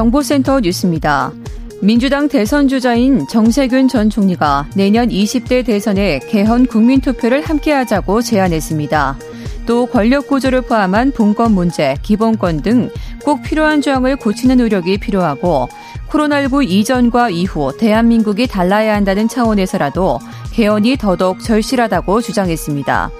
정보센터 뉴스입니다. 민주당 대선 주자인 정세균 전 총리가 내년 20대 대선에 개헌 국민 투표를 함께하자고 제안했습니다. 또 권력 구조를 포함한 분권 문제, 기본권 등 꼭 필요한 조항을 고치는 노력이 필요하고 코로나19 이전과 이후 대한민국이 달라야 한다는 차원에서라도 개헌이 더더욱 절실하다고 주장했습니다.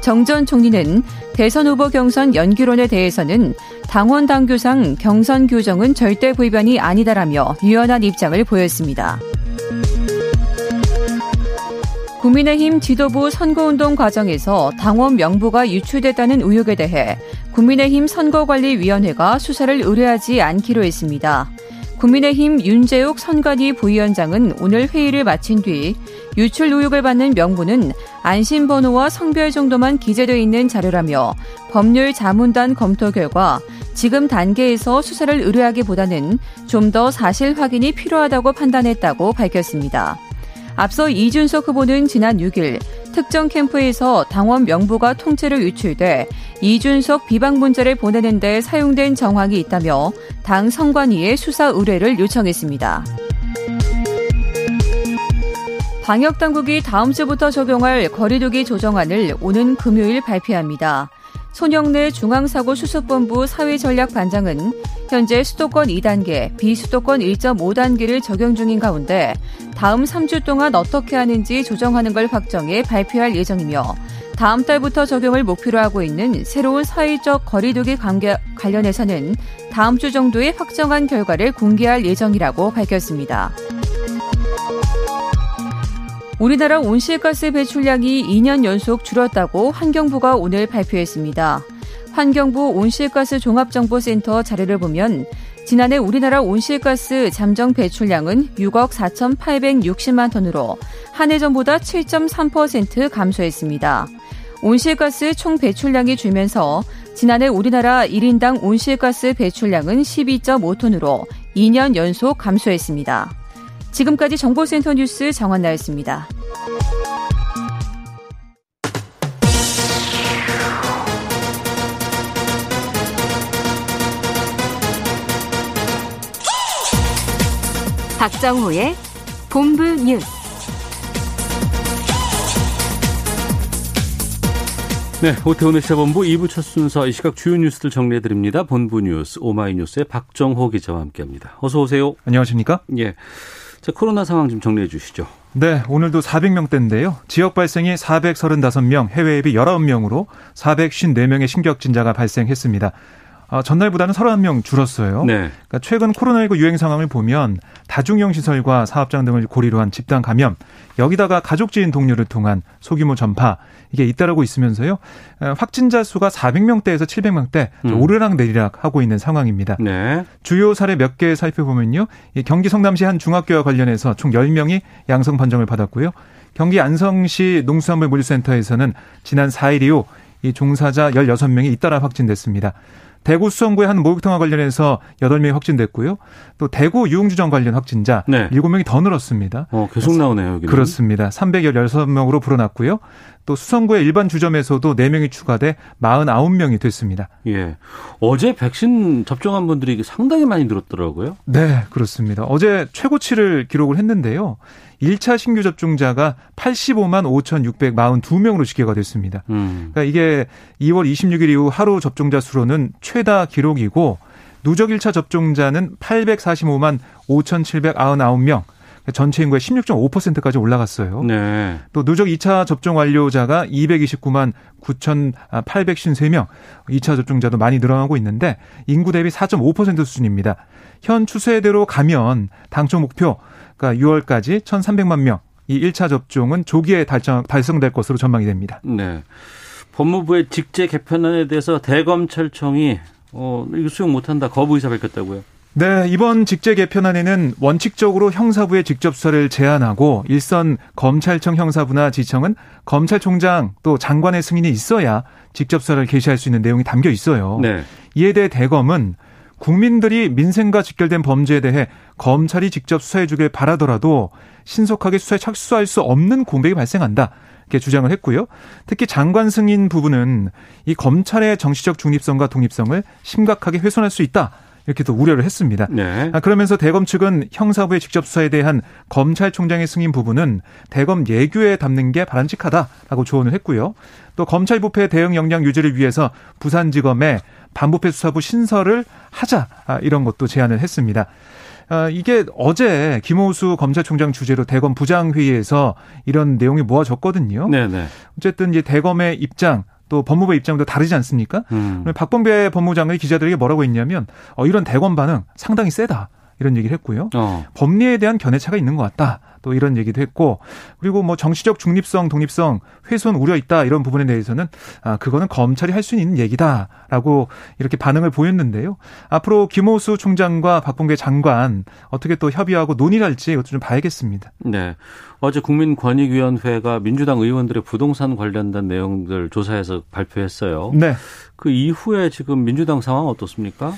정전 총리는 대선 후보 경선 연기론에 대해서는 당원 당규상 경선 규정은 절대 불변이 아니다라며 유연한 입장을 보였습니다. 국민의힘 지도부 선거운동 과정에서 당원 명부가 유출됐다는 의혹에 대해 국민의힘 선거관리위원회가 수사를 의뢰하지 않기로 했습니다. 국민의힘 윤재욱 선관위 부위원장은 오늘 회의를 마친 뒤 유출 의혹을 받는 명부는 안심번호와 성별 정도만 기재되어 있는 자료라며 법률 자문단 검토 결과 지금 단계에서 수사를 의뢰하기보다는 좀 더 사실 확인이 필요하다고 판단했다고 밝혔습니다. 앞서 이준석 후보는 지난 6일 특정 캠프에서 당원 명부가 통째로 유출돼 이준석 비방 문자를 보내는 데 사용된 정황이 있다며 당 선관위에 수사 의뢰를 요청했습니다. 방역 당국이 다음 주부터 적용할 거리두기 조정안을 오는 금요일 발표합니다. 손영래 중앙사고수습본부 사회전략반장은 현재 수도권 2단계, 비수도권 1.5단계를 적용 중인 가운데 다음 3주 동안 어떻게 하는지 조정하는 걸 확정해 발표할 예정이며 다음 달부터 적용을 목표로 하고 있는 새로운 사회적 거리두기 관계 관련해서는 다음 주 정도에 확정한 결과를 공개할 예정이라고 밝혔습니다. 우리나라 온실가스 배출량이 2년 연속 줄었다고 환경부가 오늘 발표했습니다. 환경부 온실가스 종합정보센터 자료를 보면 지난해 우리나라 온실가스 잠정 배출량은 6억 4,860만 톤으로 한 해 전보다 7.3% 감소했습니다. 온실가스 총 배출량이 줄면서 지난해 우리나라 1인당 온실가스 배출량은 12.5톤으로 2년 연속 감소했습니다. 지금까지 정보센터 뉴스 정한나였습니다. 박정호의 본부 뉴스. 네, 오태훈의 시사본부 2부 첫 순서 이 시각 주요 뉴스들 정리해드립니다. 본부 뉴스 오마이뉴스의 박정호 기자와 함께합니다. 어서 오세요. 안녕하십니까? 예. 자, 코로나 상황 좀 정리해 주시죠. 네, 오늘도 400명대인데요. 지역 발생이 435명, 해외 앱이 19명으로 454명의 신규 확진자가 발생했습니다. 아, 전날보다는 31명 줄었어요. 네. 그러니까 최근 코로나19 유행 상황을 보면 다중형 시설과 사업장 등을 고리로 한 집단 감염, 여기다가 가족 지인 동료를 통한 소규모 전파 이게 잇따르고 있으면서요. 확진자 수가 400명대에서 700명대 음. 오르락 내리락 하고 있는 상황입니다. 네. 주요 사례 몇 개 살펴보면요. 경기 성남시 한 중학교와 관련해서 총 10명이 양성 판정을 받았고요. 경기 안성시 농수산물물류센터에서는 지난 4일 이후 이 종사자 16명이 잇따라 확진됐습니다. 대구 수성구의 한 목욕탕과 관련해서 8명이 확진됐고요. 또 대구 유흥주점 관련 확진자 네. 7명이 더 늘었습니다. 어, 계속 나오네요. 여기는. 그렇습니다. 316명으로 불어났고요. 또 수성구의 일반 주점에서도 4명이 추가돼 49명이 됐습니다. 예. 어제 백신 접종한 분들이 상당히 많이 늘었더라고요. 네, 그렇습니다. 어제 최고치를 기록을 했는데요. 1차 신규 접종자가 85만 5,642명으로 집계가 됐습니다. 음. 그러니까 이게 2월 26일 이후 하루 접종자 수로는 최다 기록이고 누적 1차 접종자는 845만 5,799명. 전체 인구의 16.5%까지 올라갔어요. 네. 또 누적 2차 접종 완료자가 229만 9,853명. 2차 접종자도 많이 늘어나고 있는데 인구 대비 4.5% 수준입니다. 현 추세대로 가면 당초 목표 그러니까 6월까지 1,300만 명. 이 1차 접종은 조기에 달성, 달성될 것으로 전망이 됩니다. 네. 법무부의 직제 개편안에 대해서 대검찰청이 어, 이거 수용 못한다 거부 의사 밝혔다고요. 네, 이번 직제 개편안에는 원칙적으로 형사부의 직접 수사를 제한하고 일선 검찰청 형사부나 지청은 검찰총장 또 장관의 승인이 있어야 직접 수사를 개시할 수 있는 내용이 담겨 있어요. 네. 이에 대해 대검은 국민들이 민생과 직결된 범죄에 대해 검찰이 직접 수사해 주길 바라더라도 신속하게 수사에 착수할 수 없는 공백이 발생한다. 이렇게 주장을 했고요. 특히 장관 승인 부분은 이 검찰의 정치적 중립성과 독립성을 심각하게 훼손할 수 있다. 이렇게 또 우려를 했습니다. 네. 아, 그러면서 대검 측은 형사부의 직접 수사에 대한 검찰총장의 승인 부분은 대검 예규에 담는 게 바람직하다라고 조언을 했고요. 또 검찰 부패 대응 역량 유지를 위해서 부산지검에 반부패 수사부 신설을 하자 아, 이런 것도 제안을 했습니다. 아, 이게 어제 김호수 검찰총장 주재로 대검 부장회의에서 이런 내용이 모아졌거든요. 네네. 어쨌든 이제 대검의 입장 또 법무부 입장도 다르지 않습니까? 음. 박범계 법무장관이 기자들에게 뭐라고 했냐면 어, 이런 대검 반응 상당히 세다. 이런 얘기를 했고요. 어. 법리에 대한 견해차가 있는 것 같다. 또 이런 얘기도 했고 그리고 뭐 정치적 중립성, 독립성 훼손 우려 있다 이런 부분에 대해서는 아 그거는 검찰이 할 수 있는 얘기다라고 이렇게 반응을 보였는데요. 앞으로 김호수 총장과 박봉계 장관 어떻게 또 협의하고 논의를 할지 이것도 좀 봐야겠습니다. 네. 어제 국민권익위원회가 민주당 의원들의 부동산 관련된 내용들 조사해서 발표했어요. 네. 그 이후에 지금 민주당 상황 어떻습니까?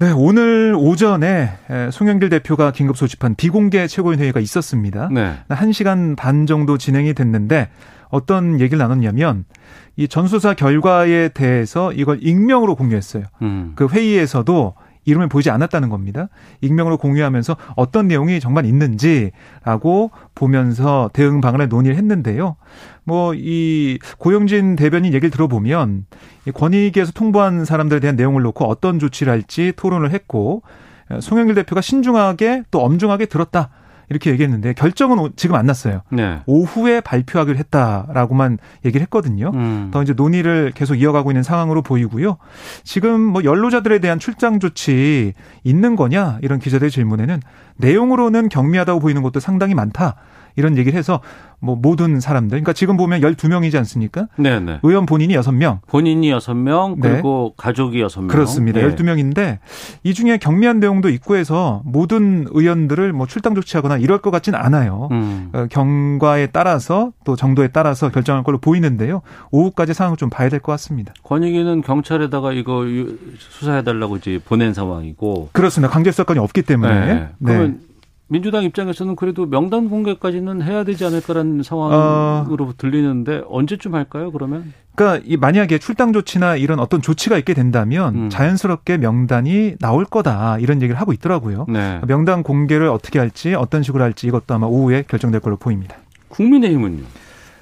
네, 오늘 오전에 송영길 대표가 긴급 소집한 비공개 최고위원 회의가 있었습니다. 네. 1시간 반 정도 진행이 됐는데 어떤 얘기를 나눴냐면 이 전수사 결과에 대해서 이걸 익명으로 공유했어요. 음. 그 회의에서도 이름을 보이지 않았다는 겁니다. 익명으로 공유하면서 어떤 내용이 정말 있는지라고 보면서 대응 방안을 논의를 했는데요. 뭐 이 고영진 대변인 얘기를 들어보면 이 권익위에서 통보한 사람들에 대한 내용을 놓고 어떤 조치를 할지 토론을 했고 송영길 대표가 신중하게 또 엄중하게 들었다. 이렇게 얘기했는데 결정은 지금 안 났어요. 네. 오후에 발표하기로 했다라고만 얘기를 했거든요. 음. 더 이제 논의를 계속 이어가고 있는 상황으로 보이고요. 지금 뭐 연로자들에 대한 출장 조치 있는 거냐 이런 기자들의 질문에는 내용으로는 경미하다고 보이는 것도 상당히 많다. 이런 얘기를 해서 뭐 모든 사람들 그러니까 지금 보면 12명이지 않습니까? 네, 네. 의원 본인이 6명. 본인이 6명 그리고 네. 가족이 6명. 그렇습니다. 네. 12명인데 이 중에 경미한 내용도 있고 해서 모든 의원들을 뭐 출당 조치하거나 이럴 것 같진 않아요. 음. 어, 경과에 따라서 또 정도에 따라서 결정할 걸로 보이는데요. 오후까지 상황을 좀 봐야 될 것 같습니다. 권익위는 경찰에다가 이거 수사해 달라고 이제 보낸 상황이고 그렇습니다. 강제 수사권이 없기 때문에. 네. 그러면 민주당 입장에서는 그래도 명단 공개까지는 해야 되지 않을까라는 상황으로 어... 들리는데 언제쯤 할까요? 그러면? 그러니까 이 만약에 출당 조치나 이런 어떤 조치가 있게 된다면 음. 자연스럽게 명단이 나올 거다 이런 얘기를 하고 있더라고요. 네. 명단 공개를 어떻게 할지 어떤 식으로 할지 이것도 아마 오후에 결정될 걸로 보입니다. 국민의힘은요?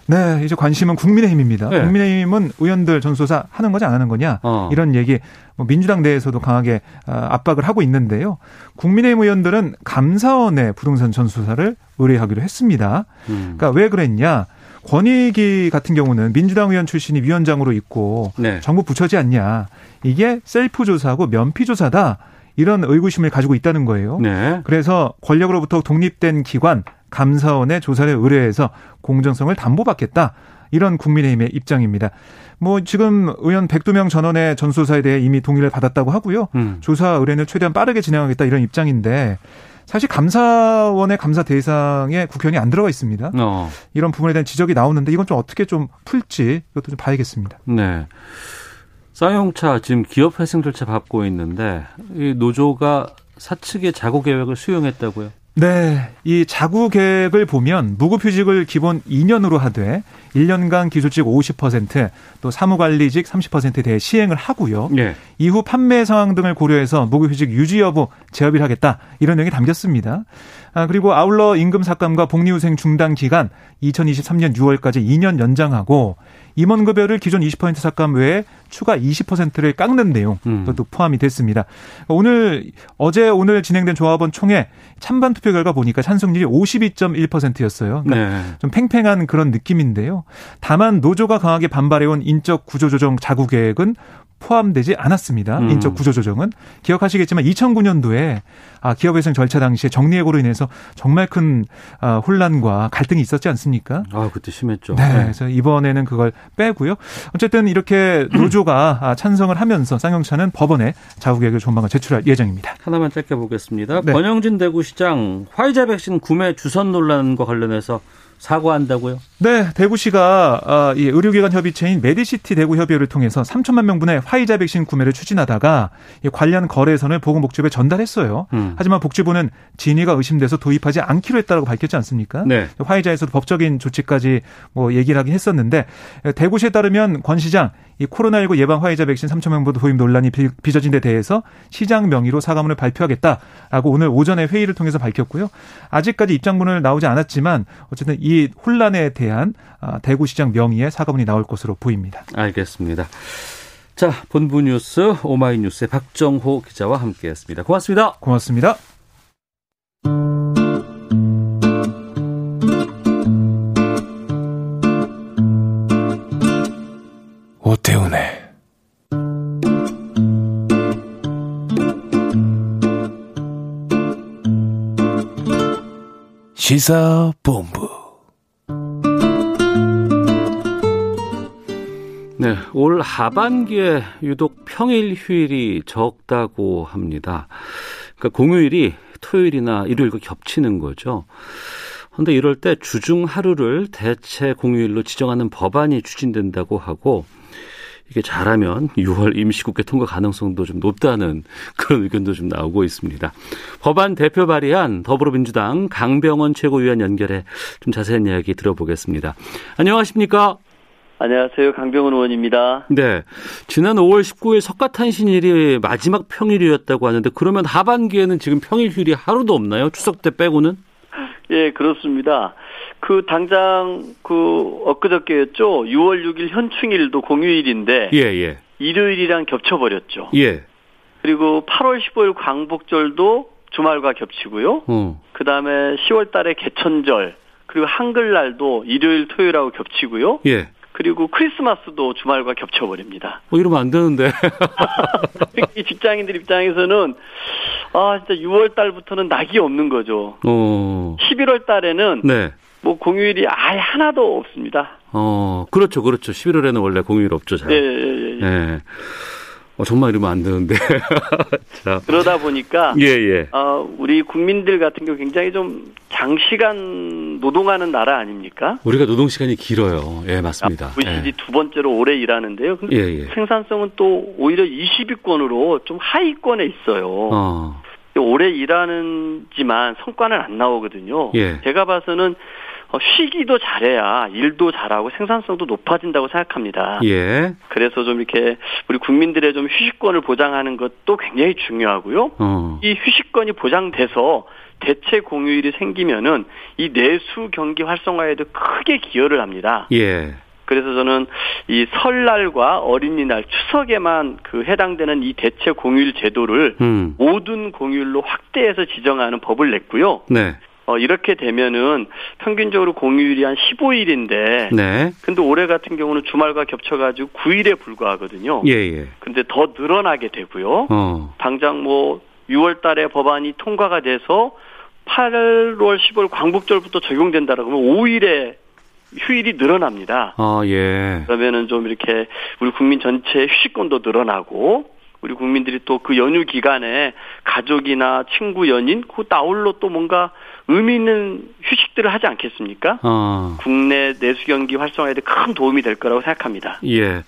네, 이제 관심은 국민의힘입니다. 네. 국민의힘은 의원들 전수조사 하는 거냐 안 하는 거냐 어. 이런 얘기 뭐 민주당 내에서도 강하게 아, 압박을 하고 있는데요. 국민의힘 의원들은 감사원에 부동산 전수조사를 의뢰하기로 했습니다. 음. 그러니까 왜 그랬냐? 권익위 같은 경우는 민주당 의원 출신이 위원장으로 있고 네. 정부 부처지 않냐. 이게 셀프 조사하고 면피 조사다. 이런 의구심을 가지고 있다는 거예요. 네. 그래서 권력으로부터 독립된 기관 감사원의 조사를 의뢰해서 공정성을 담보받겠다. 이런 국민의힘의 입장입니다. 뭐 지금 의원 102명 전원의 전수조사에 대해 이미 동의를 받았다고 하고요. 음. 조사 의뢰는 최대한 빠르게 진행하겠다 이런 입장인데 사실 감사원의 감사 대상에 국회의원이 안 들어가 있습니다. 어. 이런 부분에 대한 지적이 나오는데 이건 좀 어떻게 좀 풀지 이것도 좀 봐야겠습니다. 네. 쌍용차 지금 기업 회생 절차 밟고 있는데 이 노조가 사측의 자구 계획을 수용했다고요? 네. 이 자구 계획을 보면 무급휴직을 기본 2년으로 하되 1년간 기술직 50%또 사무관리직 30%에 대해 시행을 하고요. 네. 이후 판매 상황 등을 고려해서 무급휴직 유지 여부 재협의를 하겠다. 이런 내용이 담겼습니다. 아, 그리고 아울러 임금 삭감과 복리후생 중단 기간 2023년 6월까지 2년 연장하고 임원급여를 기존 20% 삭감 외에 추가 20%를 깎는 내용 음. 도 포함이 됐습니다. 오늘 어제 오늘 진행된 조합원 총회 찬반 투표 결과 보니까 찬성률이 52.1%였어요. 그러니까 네. 좀 팽팽한 그런 느낌인데요. 다만 노조가 강하게 반발해온 인적 구조 조정 자구 계획은 포함되지 않았습니다. 음. 인적 구조 조정은 기억하시겠지만 2009년도에 아, 기업회생 절차 당시에 정리해고로 인해서 정말 큰 아, 혼란과 갈등이 있었지 않습니까? 아, 그때 심했죠. 네, 네. 그래서 이번에는 그걸 빼고요. 어쨌든 이렇게 노조 가 아, 찬성을 하면서 쌍용차는 법원에 자구계획을 조만간 제출할 예정입니다. 하나만 짧게 보겠습니다. 네. 권영진 대구시장 화이자 백신 구매 주선 논란과 관련해서 사과한다고요? 네, 대구시가 아, 이 의료기관 협의체인 메디시티 대구협의회를 통해서 3천만 명분의 화이자 백신 구매를 추진하다가 관련 거래선을 보건복지부에 전달했어요. 음. 하지만 복지부는 진위가 의심돼서 도입하지 않기로 했다고 밝혔지 않습니까? 네. 화이자에서도 법적인 조치까지 뭐 얘기를 하긴 했었는데 대구시에 따르면 권 시장 이 코로나19 예방 화이자 백신 3천 명분 도입 논란이 빚어진 데 대해서 시장 명의로 사과문을 발표하겠다라고 오늘 오전에 회의를 통해서 밝혔고요. 아직까지 입장문을 나오지 않았지만 어쨌든 이 혼란에 대한 아, 대구시장 명의의 사과문이 나올 것으로 보입니다. 알겠습니다. 자, 본부 뉴스 오마이뉴스의 박정호 기자와 함께했습니다. 고맙습니다. 고맙습니다. 오태훈의 시사본부 네, 올 하반기에 유독 평일 휴일이 적다고 합니다. 그러니까 공휴일이 토요일이나 일요일과 겹치는 거죠. 그런데 이럴 때 주중 하루를 대체 공휴일로 지정하는 법안이 추진된다고 하고 이게 잘하면 6월 임시국회 통과 가능성도 좀 높다는 그런 의견도 좀 나오고 있습니다. 법안 대표 발의한 더불어민주당 강병원 최고위원 연결해 좀 자세한 이야기 들어보겠습니다. 안녕하십니까? 안녕하세요. 강병원 의원입니다. 네. 지난 5월 19일 석가탄신일이 마지막 평일이었다고 하는데 그러면 하반기에는 지금 평일 휴일이 하루도 없나요? 추석 때 빼고는? 예, 그렇습니다. 그 당장 그 엊그저께였죠. 6월 6일 현충일도 공휴일인데 예, 예. 일요일이랑 겹쳐 버렸죠. 예. 그리고 8월 15일 광복절도 주말과 겹치고요. 어. 그 다음에 10월 달에 개천절, 그리고 한글날도 일요일, 토요일하고 겹치고요. 예. 그리고 크리스마스도 주말과 겹쳐버립니다. 뭐 이러면 안 되는데. 직장인들 입장에서는 아 진짜 6월 달부터는 낙이 없는 거죠. 어. 11월 달에는 네. 뭐 공휴일이 아예 하나도 없습니다. 어 그렇죠, 그렇죠. 11월에는 원래 공휴일 없죠, 잘. 네, 네, 네. 네. 어, 정말 이러면 안 되는데. 자. 그러다 보니까 예, 예. 어, 우리 국민들 같은 경우 굉장히 좀 장시간 노동하는 나라 아닙니까? 우리가 노동 시간이 길어요. 예, 맞습니다. OECD 예. 두 번째로 오래 일하는데요. 예, 예. 생산성은 또 오히려 20위권으로 좀 하위권에 있어요. 어. 오래 일하는지만 성과는 안 나오거든요. 예. 제가 봐서는 어, 쉬기도 잘해야 일도 잘하고 생산성도 높아진다고 생각합니다. 예. 그래서 좀 이렇게 우리 국민들의 좀 휴식권을 보장하는 것도 굉장히 중요하고요. 어. 이 휴식권이 보장돼서 대체 공휴일이 생기면은 이 내수 경기 활성화에도 크게 기여를 합니다. 예. 그래서 저는 이 설날과 어린이날, 추석에만 그 해당되는 이 대체 공휴일 제도를 음. 모든 공휴일로 확대해서 지정하는 법을 냈고요. 네. 어, 이렇게 되면은 평균적으로 공휴일이 한 15일인데. 네. 근데 올해 같은 경우는 주말과 겹쳐가지고 9일에 불과하거든요. 예, 예. 근데 더 늘어나게 되고요. 어. 당장 뭐 6월 달에 법안이 통과가 돼서 8월, 10월 광복절부터 적용된다 그러면 5일에 휴일이 늘어납니다. 아, 예. 그러면은 좀 이렇게 우리 국민 전체 휴식권도 늘어나고 우리 국민들이 또 그 연휴 기간에 가족이나 친구, 연인, 그 나홀로 또 뭔가 의미 있는 휴식들을 하지 않겠습니까? 어. 국내 내수 경기 활성화에 큰 도움이 될 거라고 생각합니다. 예.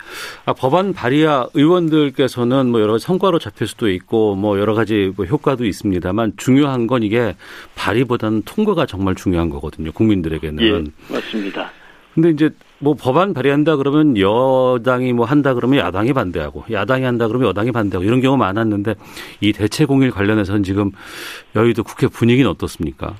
아, 법안 발의하 의원들께서는 뭐 여러 가지 성과로 잡힐 수도 있고 뭐 여러 가지 뭐 효과도 있습니다만 중요한 건 이게 발의보다는 통과가 정말 중요한 거거든요. 국민들에게는. 예, 맞습니다. 근데 이제 뭐 법안 발의한다 그러면 여당이 뭐 한다 그러면 야당이 반대하고 야당이 한다 그러면 여당이 반대하고 이런 경우 많았는데 이 대체 공일 관련해서는 지금 여의도 국회 분위기는 어떻습니까?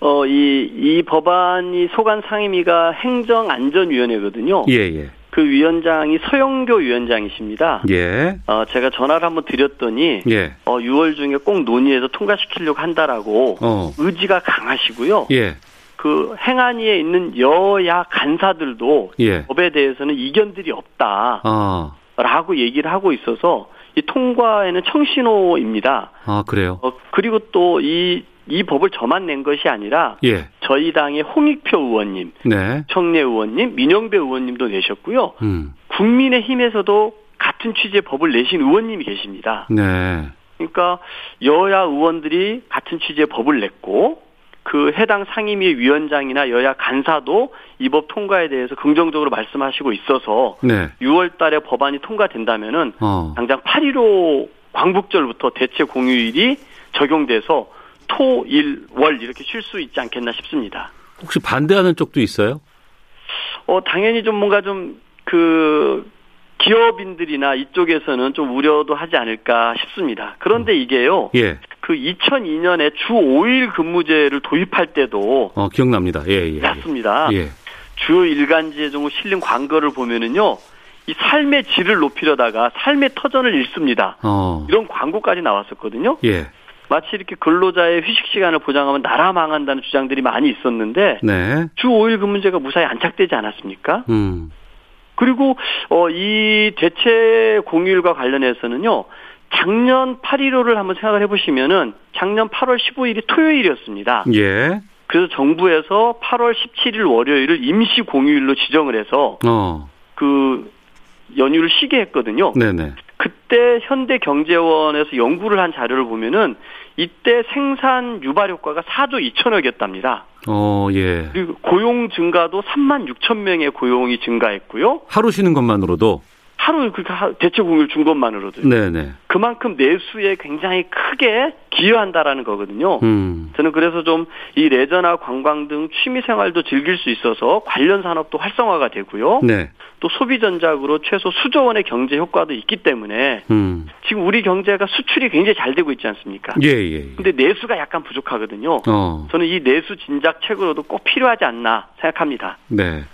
어, 이, 이 법안이 소관 상임위가 행정안전위원회거든요. 예, 예. 그 위원장이 서영교 위원장이십니다. 예. 어, 제가 전화를 한번 드렸더니 예. 어, 6월 중에 꼭 논의해서 통과시키려고 한다라고 어. 의지가 강하시고요. 예. 그 행안위에 있는 여야 간사들도 예. 법에 대해서는 이견들이 없다. 아. 라고 얘기를 하고 있어서 이 통과에는 청신호입니다. 아, 그래요? 어, 그리고 또 이, 이 법을 저만 낸 것이 아니라 예. 저희 당의 홍익표 의원님, 네. 청래 의원님, 민영배 의원님도 내셨고요. 음. 국민의힘에서도 같은 취지의 법을 내신 의원님이 계십니다. 네. 그러니까 여야 의원들이 같은 취지의 법을 냈고 그 해당 상임위 위원장이나 여야 간사도 이 법 통과에 대해서 긍정적으로 말씀하시고 있어서 네. 6월 달에 법안이 통과된다면은 어. 당장 8.15 광복절부터 대체 공휴일이 적용돼서 토, 일, 월 이렇게 쉴 수 있지 않겠나 싶습니다. 혹시 반대하는 쪽도 있어요? 어, 당연히 좀 뭔가 좀 그 기업인들이나 이쪽에서는 좀 우려도 하지 않을까 싶습니다. 그런데 이게요. 예. 그 2002년에 주 5일 근무제를 도입할 때도 어, 기억납니다. 예, 예. 예. 맞습니다. 예. 주요 일간지에 좀 실린 광고를 보면은요. 이 삶의 질을 높이려다가 삶의 터전을 잃습니다. 어. 이런 광고까지 나왔었거든요. 예. 마치 이렇게 근로자의 휴식 시간을 보장하면 나라 망한다는 주장들이 많이 있었는데 네. 주 5일 근무제가 무사히 안착되지 않았습니까? 음. 그리고 어, 이 대체 공휴일과 관련해서는요. 작년 8.15를 한번 생각을 해보시면은 작년 8월 15일이 토요일이었습니다. 예. 그래서 정부에서 8월 17일 월요일을 임시 공휴일로 지정을 해서 어. 그 연휴를 쉬게 했거든요. 네네. 그때 현대경제원에서 연구를 한 자료를 보면은 이때 생산 유발 효과가 4조 2천억이었답니다. 어, 예. 그리고 고용 증가도 3만 6천 명의 고용이 증가했고요. 하루 쉬는 것만으로도 하루 그 대체 공휴일 준 것만으로도 네네. 그만큼 내수에 굉장히 크게 기여한다라는 거거든요. 음. 저는 그래서 좀 이 레저나 관광 등 취미 생활도 즐길 수 있어서 관련 산업도 활성화가 되고요. 네. 또 소비 전작으로 최소 수조 원의 경제 효과도 있기 때문에 음. 지금 우리 경제가 수출이 굉장히 잘 되고 있지 않습니까? 예, 예. 예. 근데 내수가 약간 부족하거든요. 어. 저는 이 내수 진작 책으로도 꼭 필요하지 않나 생각합니다. 네.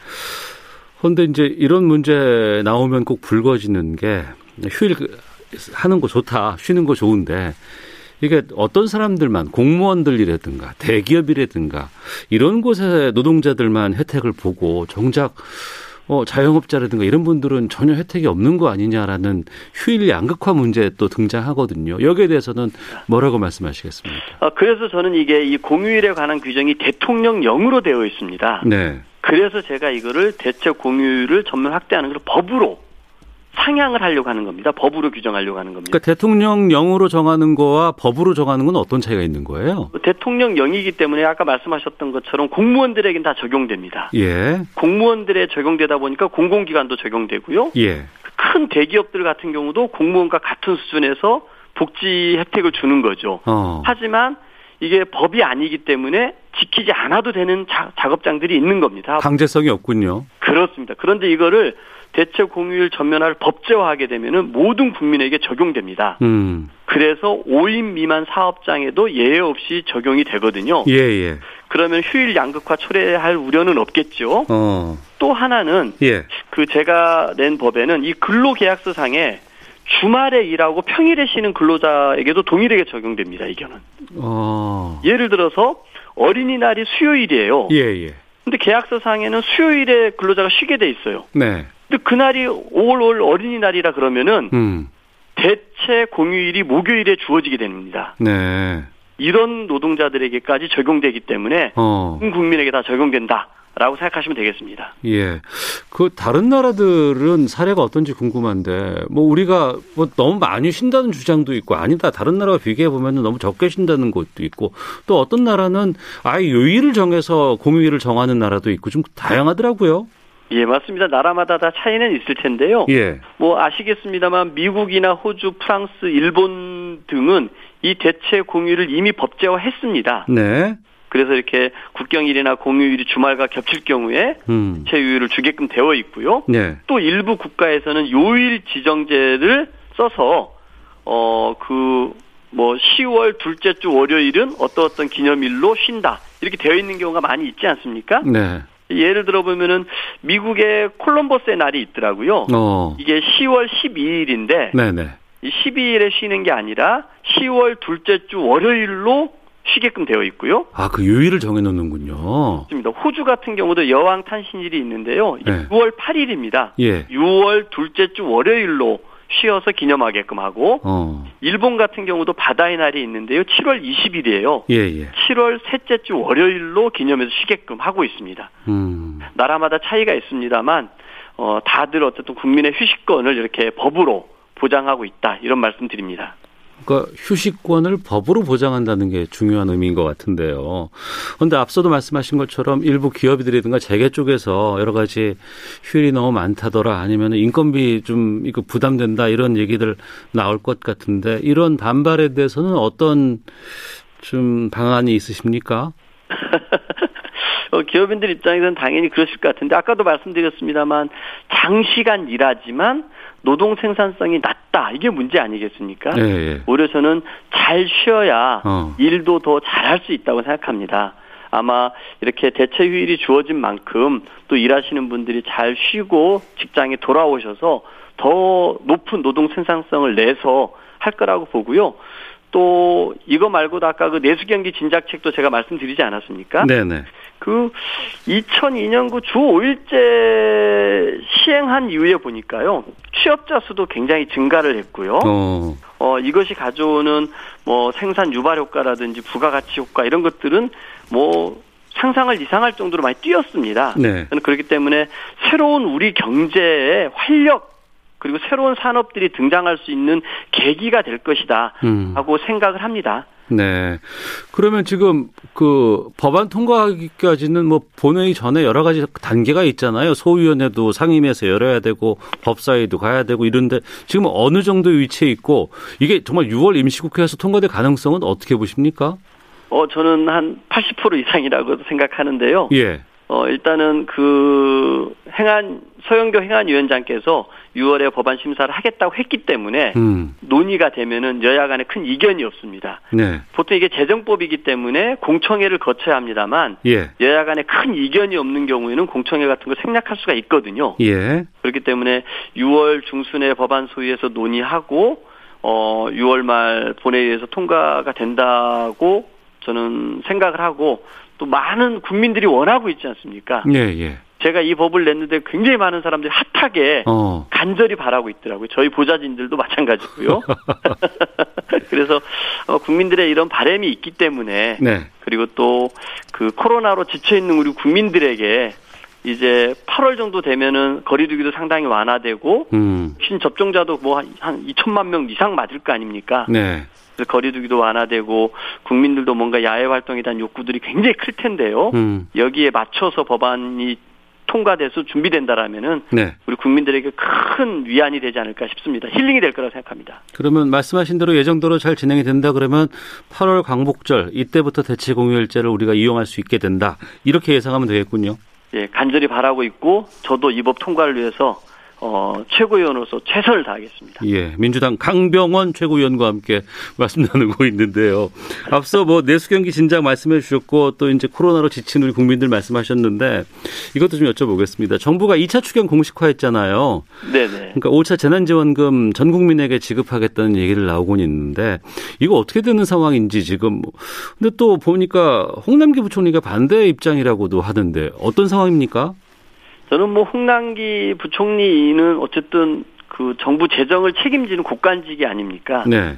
그런데 이제 이런 문제 나오면 꼭 불거지는 게 휴일 하는 거 좋다, 쉬는 거 좋은데 이게 어떤 사람들만 공무원들이라든가 대기업이라든가 이런 곳에 노동자들만 혜택을 보고 정작 어, 자영업자라든가 이런 분들은 전혀 혜택이 없는 거 아니냐라는 휴일 양극화 문제 또 등장하거든요. 여기에 대해서는 뭐라고 말씀하시겠습니까? 아, 그래서 저는 이게 이 공휴일에 관한 규정이 대통령령으로 되어 있습니다. 네. 그래서 제가 이거를 대체 공휴일을 전면 확대하는 걸 법으로 상향을 하려고 하는 겁니다. 법으로 규정하려고 하는 겁니다. 그러니까 대통령령으로 정하는 거와 법으로 정하는 건 어떤 차이가 있는 거예요? 대통령령이기 때문에 아까 말씀하셨던 것처럼 공무원들에겐 다 적용됩니다. 예. 공무원들에 적용되다 보니까 공공기관도 적용되고요. 예. 큰 대기업들 같은 경우도 공무원과 같은 수준에서 복지 혜택을 주는 거죠. 어. 하지만 이게 법이 아니기 때문에 지키지 않아도 되는 자, 작업장들이 있는 겁니다. 강제성이 없군요. 그렇습니다. 그런데 이거를 대체 공휴일 전면화를 법제화하게 되면은 모든 국민에게 적용됩니다. 음. 그래서 5인 미만 사업장에도 예외 없이 적용이 되거든요. 예, 예. 그러면 휴일 양극화 초래할 우려는 없겠죠. 어. 또 하나는 예. 그 제가 낸 법에는 이 근로계약서 상에 주말에 일하고 평일에 쉬는 근로자에게도 동일하게 적용됩니다. 이견은. 어. 예를 들어서 어린이날이 수요일이에요. 예, 예. 근데 계약서 상에는 수요일에 근로자가 쉬게 돼 있어요. 네. 근데 그날이 5월 5월 어린이날이라 그러면은 음. 대체 공휴일이 목요일에 주어지게 됩니다. 네. 이런 노동자들에게까지 적용되기 때문에 어. 국민에게 다 적용된다. 라고 생각하시면 되겠습니다. 예. 그 다른 나라들은 사례가 어떤지 궁금한데 뭐 우리가 뭐 너무 많이 쉰다는 주장도 있고 아니다 다른 나라와 비교해 보면 너무 적게 쉰다는 것도 있고 또 어떤 나라는 아예 요일을 정해서 공휴일을 정하는 나라도 있고 좀 다양하더라고요. 예, 맞습니다. 나라마다 다 차이는 있을 텐데요. 예. 뭐 아시겠습니다만 미국이나 호주, 프랑스, 일본 등은 이 대체 공휴일을 이미 법제화했습니다. 네. 그래서 이렇게 국경일이나 공휴일이 주말과 겹칠 경우에 음. 체유일을 주게끔 되어 있고요. 네. 또 일부 국가에서는 요일 지정제를 써서 어그 뭐 10월 둘째 주 월요일은 어떤 어떤 기념일로 쉰다 이렇게 되어 있는 경우가 많이 있지 않습니까? 네. 예를 들어 보면은 미국의 콜럼버스의 날이 있더라고요. 어. 이게 10월 12일인데 네네. 이 12일에 쉬는 게 아니라 10월 둘째 주 월요일로 쉬게끔 되어 있고요. 아, 그 요일을 정해 놓는군요. 맞습니다. 호주 같은 경우도 여왕 탄신일이 있는데요. 네. 6월 8일입니다. 예. 6월 둘째 주 월요일로 쉬어서 기념하게끔 하고 어. 일본 같은 경우도 바다의 날이 있는데요. 7월 20일이에요. 예, 예. 7월 셋째 주 월요일로 기념해서 쉬게끔 하고 있습니다. 음. 나라마다 차이가 있습니다만 어, 다들 어쨌든 국민의 휴식권을 이렇게 법으로 보장하고 있다 이런 말씀드립니다. 그러니까 휴식권을 법으로 보장한다는 게 중요한 의미인 것 같은데요. 그런데 앞서도 말씀하신 것처럼 일부 기업이들이든가 재계 쪽에서 여러 가지 휴일이 너무 많다더라 아니면 인건비 좀 이거 부담된다 이런 얘기들 나올 것 같은데 이런 반발에 대해서는 어떤 좀 방안이 있으십니까? 어, 기업인들 입장에서는 당연히 그러실 것 같은데 아까도 말씀드렸습니다만 장시간 일하지만 노동 생산성이 낮다 이게 문제 아니겠습니까? 네, 네. 오히려 저는 잘 쉬어야 어. 일도 더 잘할 수 있다고 생각합니다. 아마 이렇게 대체 휴일이 주어진 만큼 또 일하시는 분들이 잘 쉬고 직장에 돌아오셔서 더 높은 노동 생산성을 내서 할 거라고 보고요. 또 이거 말고도 아까 그 내수 경기 진작책도 제가 말씀드리지 않았습니까? 네네. 그 2002년구 주 5일제 시행한 이후에 보니까요. 취업자 수도 굉장히 증가를 했고요. 어. 어 이것이 가져오는 뭐 생산 유발 효과라든지 부가가치 효과 이런 것들은 뭐 상상을 이상할 정도로 많이 뛰었습니다. 네. 그렇기 때문에 새로운 우리 경제의 활력 그리고 새로운 산업들이 등장할 수 있는 계기가 될 것이다 음. 하고 생각을 합니다. 네. 그러면 지금 그 법안 통과하기까지는 뭐 본회의 전에 여러 가지 단계가 있잖아요. 소위원회도 상임위에서 열어야 되고 법사위도 가야 되고 이런데 지금 어느 정도 위치에 있고 이게 정말 6월 임시국회에서 통과될 가능성은 어떻게 보십니까? 어 저는 한 80% 이상이라고 생각하는데요. 예. 어, 일단은 그 행안, 서영교 행안위원장께서 6월에 법안 심사를 하겠다고 했기 때문에 음. 논의가 되면은 여야 간에 큰 이견이 없습니다. 네. 보통 이게 재정법이기 때문에 공청회를 거쳐야 합니다만 예. 여야 간에 큰 이견이 없는 경우에는 공청회 같은 걸 생략할 수가 있거든요. 예. 그렇기 때문에 6월 중순에 법안 소위에서 논의하고 어 6월 말 본회의에서 통과가 된다고 저는 생각을 하고 또 많은 국민들이 원하고 있지 않습니까? 예, 예. 제가 이 법을 냈는데 굉장히 많은 사람들이 핫하게 어. 간절히 바라고 있더라고요. 저희 보좌진들도 마찬가지고요. 그래서 어, 국민들의 이런 바램이 있기 때문에 네. 그리고 또 그 코로나로 지쳐 있는 우리 국민들에게 이제 8월 정도 되면은 거리두기도 상당히 완화되고 음. 신 접종자도 뭐 한 2천만 명 이상 맞을 거 아닙니까? 네. 거리두기도 완화되고 국민들도 뭔가 야외 활동에 대한 욕구들이 굉장히 클 텐데요. 음. 여기에 맞춰서 법안이 통과돼서 준비된다라면은 네. 우리 국민들에게 큰 위안이 되지 않을까 싶습니다. 힐링이 될 거라고 생각합니다. 그러면 말씀하신 대로 예정대로 잘 진행이 된다 그러면 8월 광복절 이때부터 대체 공휴일제를 우리가 이용할 수 있게 된다. 이렇게 예상하면 되겠군요. 예, 간절히 바라고 있고 저도 이 법 통과를 위해서 어, 최고위원으로서 최선을 다하겠습니다. 예, 민주당 강병원 최고위원과 함께 말씀 나누고 있는데요. 앞서 뭐 내수 경기 진작 말씀해 주셨고 또 이제 코로나로 지친 우리 국민들 말씀하셨는데 이것도 좀 여쭤보겠습니다. 정부가 2차 추경 공식화했잖아요. 네네. 그러니까 5차 재난지원금 전 국민에게 지급하겠다는 얘기를 나오곤 있는데 이거 어떻게 되는 상황인지 지금 근데 또 보니까 홍남기 부총리가 반대 입장이라고도 하던데 어떤 상황입니까? 저는 뭐 홍남기 부총리는 어쨌든 그 정부 재정을 책임지는 국간직이 아닙니까? 네.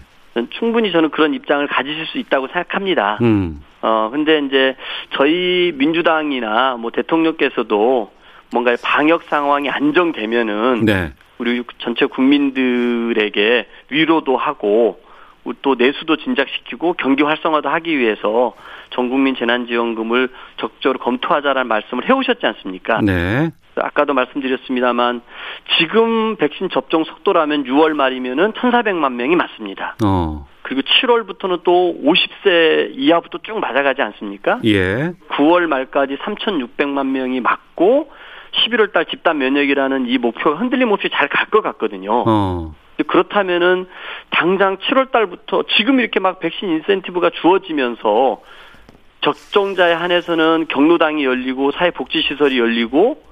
충분히 저는 그런 입장을 가지실 수 있다고 생각합니다. 음. 어, 근데 이제 저희 민주당이나 뭐 대통령께서도 뭔가 방역 상황이 안정되면은 네. 우리 전체 국민들에게 위로도 하고 또 내수도 진작시키고 경기 활성화도 하기 위해서 전국민 재난지원금을 적극적으로 검토하자라는 말씀을 해오셨지 않습니까? 네. 아까도 말씀드렸습니다만 지금 백신 접종 속도라면 6월 말이면은 1,400만 명이 맞습니다. 어. 그리고 7월부터는 또 50세 이하부터 쭉 맞아가지 않습니까? 예. 9월 말까지 3,600만 명이 맞고 11월 달 집단 면역이라는 이 목표가 흔들림 없이 잘 갈 것 같거든요. 어. 그렇다면은 당장 7월 달부터 지금 이렇게 막 백신 인센티브가 주어지면서 적정자에 한해서는 경로당이 열리고 사회복지시설이 열리고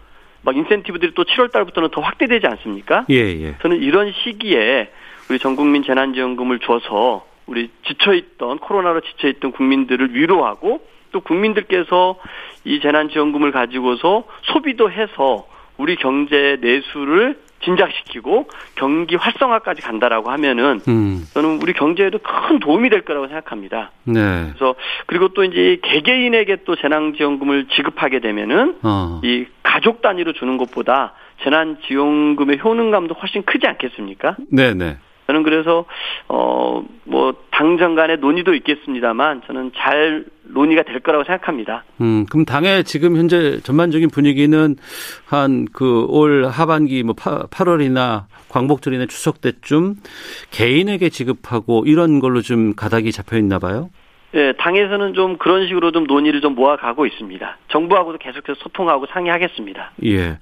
막 인센티브들이 또 7월 달부터는 더 확대되지 않습니까? 예, 예. 저는 이런 시기에 우리 전 국민 재난지원금을 줘서 우리 지쳐있던 코로나로 지쳐있던 국민들을 위로하고 또 국민들께서 이 재난지원금을 가지고서 소비도 해서 우리 경제 내수를 진작시키고 경기 활성화까지 간다라고 하면은 음. 저는 우리 경제에도 큰 도움이 될 거라고 생각합니다. 네. 그래서 그리고 또 이제 개개인에게 또 재난지원금을 지급하게 되면은 어. 이 가족 단위로 주는 것보다 재난지원금의 효능감도 훨씬 크지 않겠습니까? 네네. 네. 저는 그래서 어 뭐 당정 간의 논의도 있겠습니다만 저는 잘 논의가 될 거라고 생각합니다. 음, 그럼 당의 지금 현재 전반적인 분위기는 한 그 올 하반기 뭐 8, 월이나 광복절이나 추석 때쯤 개인에게 지급하고 이런 걸로 좀 가닥이 잡혀 있나 봐요. 예, 당에서는 좀 그런 식으로 좀 논의를 좀 모아가고 있습니다. 정부하고도 계속해서 소통하고 상의하겠습니다. 예.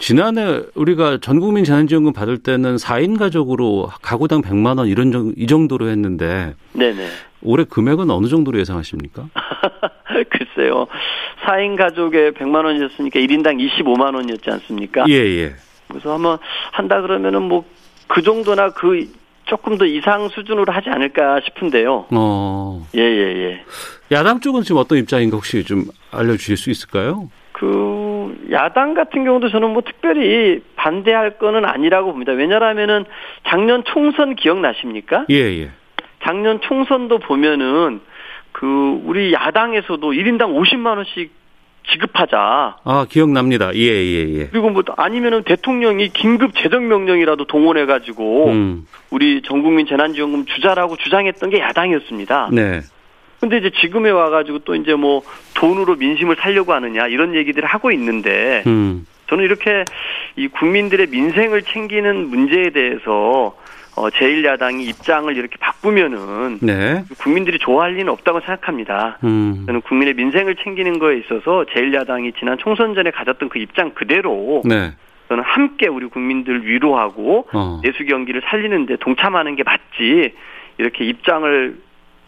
지난해 우리가 전국민 재난지원금 받을 때는 4인 가족으로 가구당 100만 원 이런 정, 이 정도로 했는데 네네. 올해 금액은 어느 정도로 예상하십니까? 글쎄요. 4인 가족에 100만 원이었으니까 1인당 25만 원이었지 않습니까? 예, 예. 그래서 한번 한다 그러면은 뭐 그 정도나 그 조금 더 이상 수준으로 하지 않을까 싶은데요. 어. 예, 예, 예. 야당 쪽은 지금 어떤 입장인가 혹시 좀 알려 주실 수 있을까요? 그 야당 같은 경우도 저는 뭐 특별히 반대할 거는 아니라고 봅니다. 왜냐하면은 작년 총선 기억나십니까? 예, 예. 작년 총선도 보면은 그 우리 야당에서도 1인당 50만 원씩 지급하자. 아, 기억납니다. 예, 예, 예. 그리고 뭐 아니면은 대통령이 긴급 재정 명령이라도 동원해 가지고 음. 우리 전 국민 재난 지원금 주자라고 주장했던 게 야당이었습니다. 네. 근데 이제 지금에 와가지고 또 이제 뭐 돈으로 민심을 살려고 하느냐 이런 얘기들을 하고 있는데 음. 저는 이렇게 이 국민들의 민생을 챙기는 문제에 대해서 어, 제1야당이 입장을 이렇게 바꾸면은 네. 국민들이 좋아할 리는 없다고 생각합니다. 음. 저는 국민의 민생을 챙기는 거에 있어서 제1야당이 지난 총선 전에 가졌던 그 입장 그대로 네. 저는 함께 우리 국민들 위로하고 어. 내수 경기를 살리는데 동참하는 게 맞지 이렇게 입장을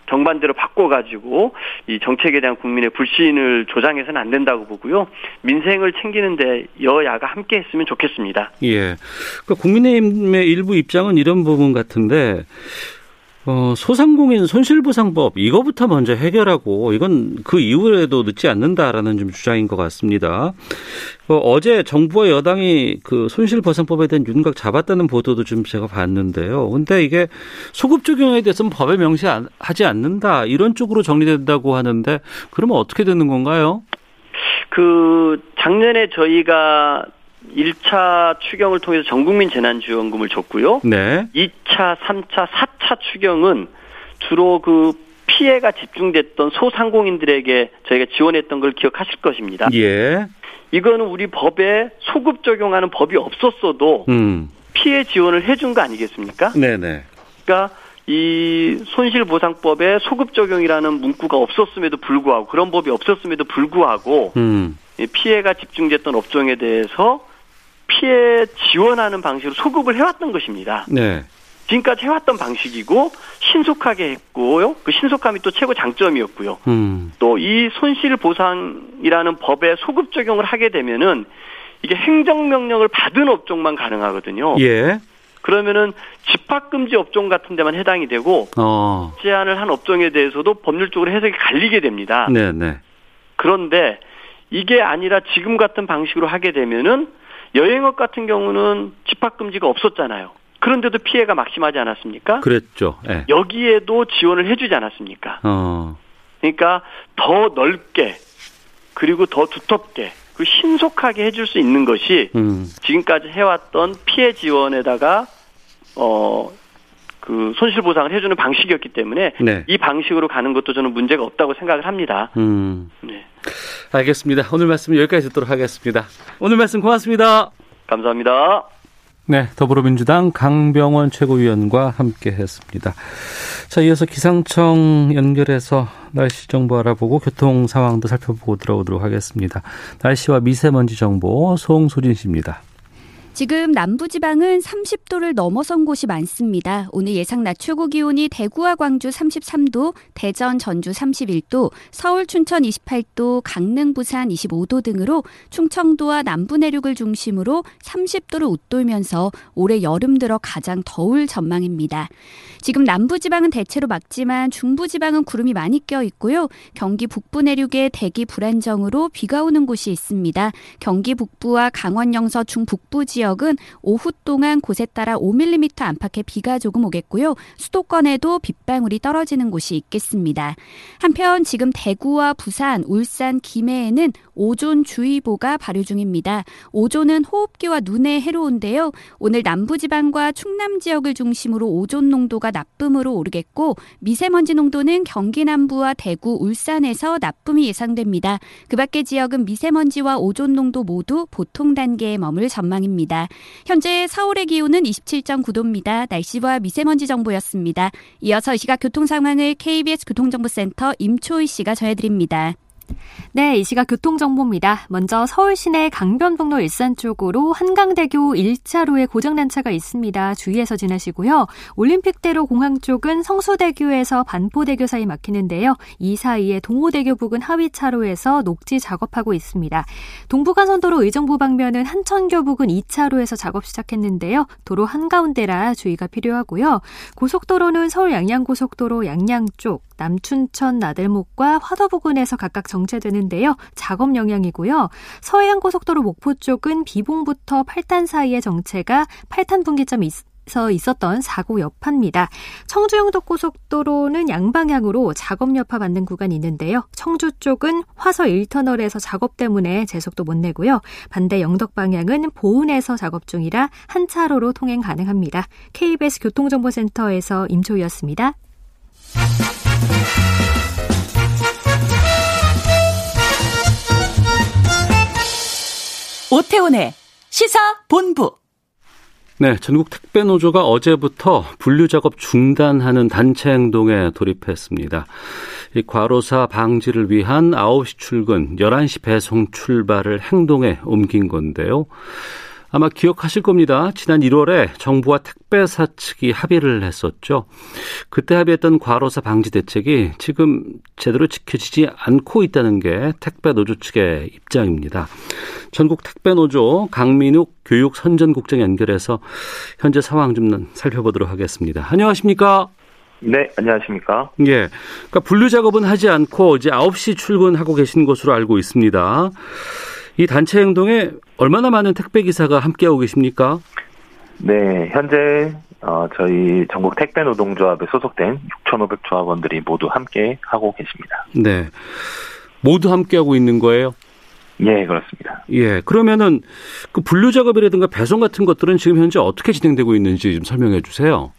정반대로 바꿔가지고 이 정책에 대한 국민의 불신을 조장해서는 안 된다고 보고요. 민생을 챙기는데 여야가 함께 했으면 좋겠습니다. 예. 그 국민의힘의 일부 입장은 이런 부분 같은데 어, 소상공인 손실보상법 이거부터 먼저 해결하고 이건 그 이후에도 늦지 않는다라는 좀 주장인 것 같습니다. 어, 제 정부와 여당이 그 손실보상법에 대한 윤곽 잡았다는 보도도 좀 제가 봤는데요. 근데 이게 소급 적용에 대해서는 법에 명시하지 않는다 이런 쪽으로 정리된다고 하는데 그러면 어떻게 되는 건가요? 그 작년에 저희가 1차 추경을 통해서 전국민 재난지원금을 줬고요. 네. 2차, 3차, 4차 추경은 주로 그 피해가 집중됐던 소상공인들에게 저희가 지원했던 걸 기억하실 것입니다. 예. 이거는 우리 법에 소급 적용하는 법이 없었어도 음. 피해 지원을 해준 거 아니겠습니까? 네네. 그러니까 이 손실보상법에 소급 적용이라는 문구가 없었음에도 불구하고 그런 법이 없었음에도 불구하고 음. 피해가 집중됐던 업종에 대해서 피해 지원하는 방식으로 소급을 해왔던 것입니다. 네. 지금까지 해왔던 방식이고 신속하게 했고요. 그 신속함이 또 최고 장점이었고요. 음. 또이 손실 보상이라는 법에 소급 적용을 하게 되면은 이게 행정명령을 받은 업종만 가능하거든요. 예. 그러면은 집합금지 업종 같은 데만 해당이 되고 어. 제한을 한 업종에 대해서도 법률적으로 해석이 갈리게 됩니다. 네네. 네. 그런데 이게 아니라 지금 같은 방식으로 하게 되면은 여행업 같은 경우는 집합금지가 없었잖아요. 그런데도 피해가 막심하지 않았습니까? 그랬죠. 네. 여기에도 지원을 해주지 않았습니까? 어. 그러니까 더 넓게 그리고 더 두텁게 그 신속하게 해줄 수 있는 것이 음. 지금까지 해왔던 피해 지원에다가 어. 그 손실 보상을 해주는 방식이었기 때문에 네. 이 방식으로 가는 것도 저는 문제가 없다고 생각을 합니다. 음. 네. 알겠습니다. 오늘 말씀 여기까지 듣도록 하겠습니다. 오늘 말씀 고맙습니다. 감사합니다. 네, 더불어민주당 강병원 최고위원과 함께 했습니다. 자, 이어서 기상청 연결해서 날씨 정보 알아보고 교통 상황도 살펴보고 들어오도록 하겠습니다. 날씨와 미세먼지 정보 송소진 씨입니다. 지금 남부지방은 30도를 넘어선 곳이 많습니다. 오늘 예상 낮 최고 기온이 대구와 광주 33도, 대전, 전주 31도, 서울, 춘천 28도, 강릉, 부산 25도 등으로 충청도와 남부 내륙을 중심으로 30도를 웃돌면서 올해 여름 들어 가장 더울 전망입니다. 지금 남부지방은 대체로 맑지만 중부지방은 구름이 많이 껴 있고요. 경기 북부 내륙에 대기 불안정으로 비가 오는 곳이 있습니다. 경기 북부와 강원 영서 중북부 지역 지역은 오후 동안 곳에 따라 5mm 안팎의 비가 조금 오겠고요. 수도권에도 빗방울이 떨어지는 곳이 있겠습니다. 한편 지금 대구와 부산, 울산, 김해에는 오존 주의보가 발효 중입니다. 오존은 호흡기와 눈에 해로운데요. 오늘 남부지방과 충남 지역을 중심으로 오존 농도가 나쁨으로 오르겠고 미세먼지 농도는 경기 남부와 대구, 울산에서 나쁨이 예상됩니다. 그 밖의 지역은 미세먼지와 오존 농도 모두 보통 단계에 머물 전망입니다. 있습니다. 현재 서울의 기온은 27.9도입니다. 날씨와 미세먼지 정보였습니다. 이어서 이 시각 교통 상황을 KBS 교통정보센터 임초희 씨가 전해드립니다. 네, 이 시각 교통정보입니다. 먼저 서울 시내 강변북로 일산 쪽으로 한강대교 1차로에 고장난 차가 있습니다. 주의해서 지나시고요. 올림픽대로 공항 쪽은 성수대교에서 반포대교 사이 막히는데요. 이 사이에 동호대교 부근 하위 차로에서 녹지 작업하고 있습니다. 동부간선도로 의정부 방면은 한천교 부근 2차로에서 작업 시작했는데요. 도로 한가운데라 주의가 필요하고요. 고속도로는 서울 양양고속도로 양양 쪽, 남춘천 나들목과 화도 부근에서 각각 정체되는데요. 작업 영향이고요. 서해안 고속도로 목포 쪽은 비봉부터 8탄 사이의 정체가 8탄 분기점 있, 서 있었던 사고 여파입니다. 청주 영덕 고속도로는 양방향으로 작업 여파 받는 구간이 있는데요. 청주 쪽은 화서 1터널에서 작업 때문에 제속도 못 내고요. 반대 영덕 방향은 보은에서 작업 중이라 한 차로로 통행 가능합니다. KBS 교통정보센터에서 임초희였습니다. 오태훈의 시사 본부. 네, 전국 택배 노조가 어제부터 분류 작업 중단하는 단체 행동에 돌입했습니다. 이 과로사 방지를 위한 9시 출근, 11시 배송 출발을 행동에 옮긴 건데요. 아마 기억하실 겁니다. 지난 1월에 정부와 택배사 측이 합의를 했었죠. 그때 합의했던 과로사 방지 대책이 지금 제대로 지켜지지 않고 있다는 게 택배 노조 측의 입장입니다. 전국 택배 노조 강민욱 교육 선전국장 연결해서 현재 상황 좀 살펴보도록 하겠습니다. 안녕하십니까? 네, 안녕하십니까? 예. 그러니까 분류 작업은 하지 않고 이제 9시 출근하고 계신 것으로 알고 있습니다. 이 단체 행동에 얼마나 많은 택배 기사가 함께하고 계십니까? 네, 현재 어, 저희 전국 택배 노동조합에 소속된 6,500 조합원들이 모두 함께 하고 계십니다. 네, 모두 함께 하고 있는 거예요? 예, 그렇습니다. 예, 그러면은 그 분류 작업이라든가 배송 같은 것들은 지금 현재 어떻게 진행되고 있는지 좀 설명해 주세요.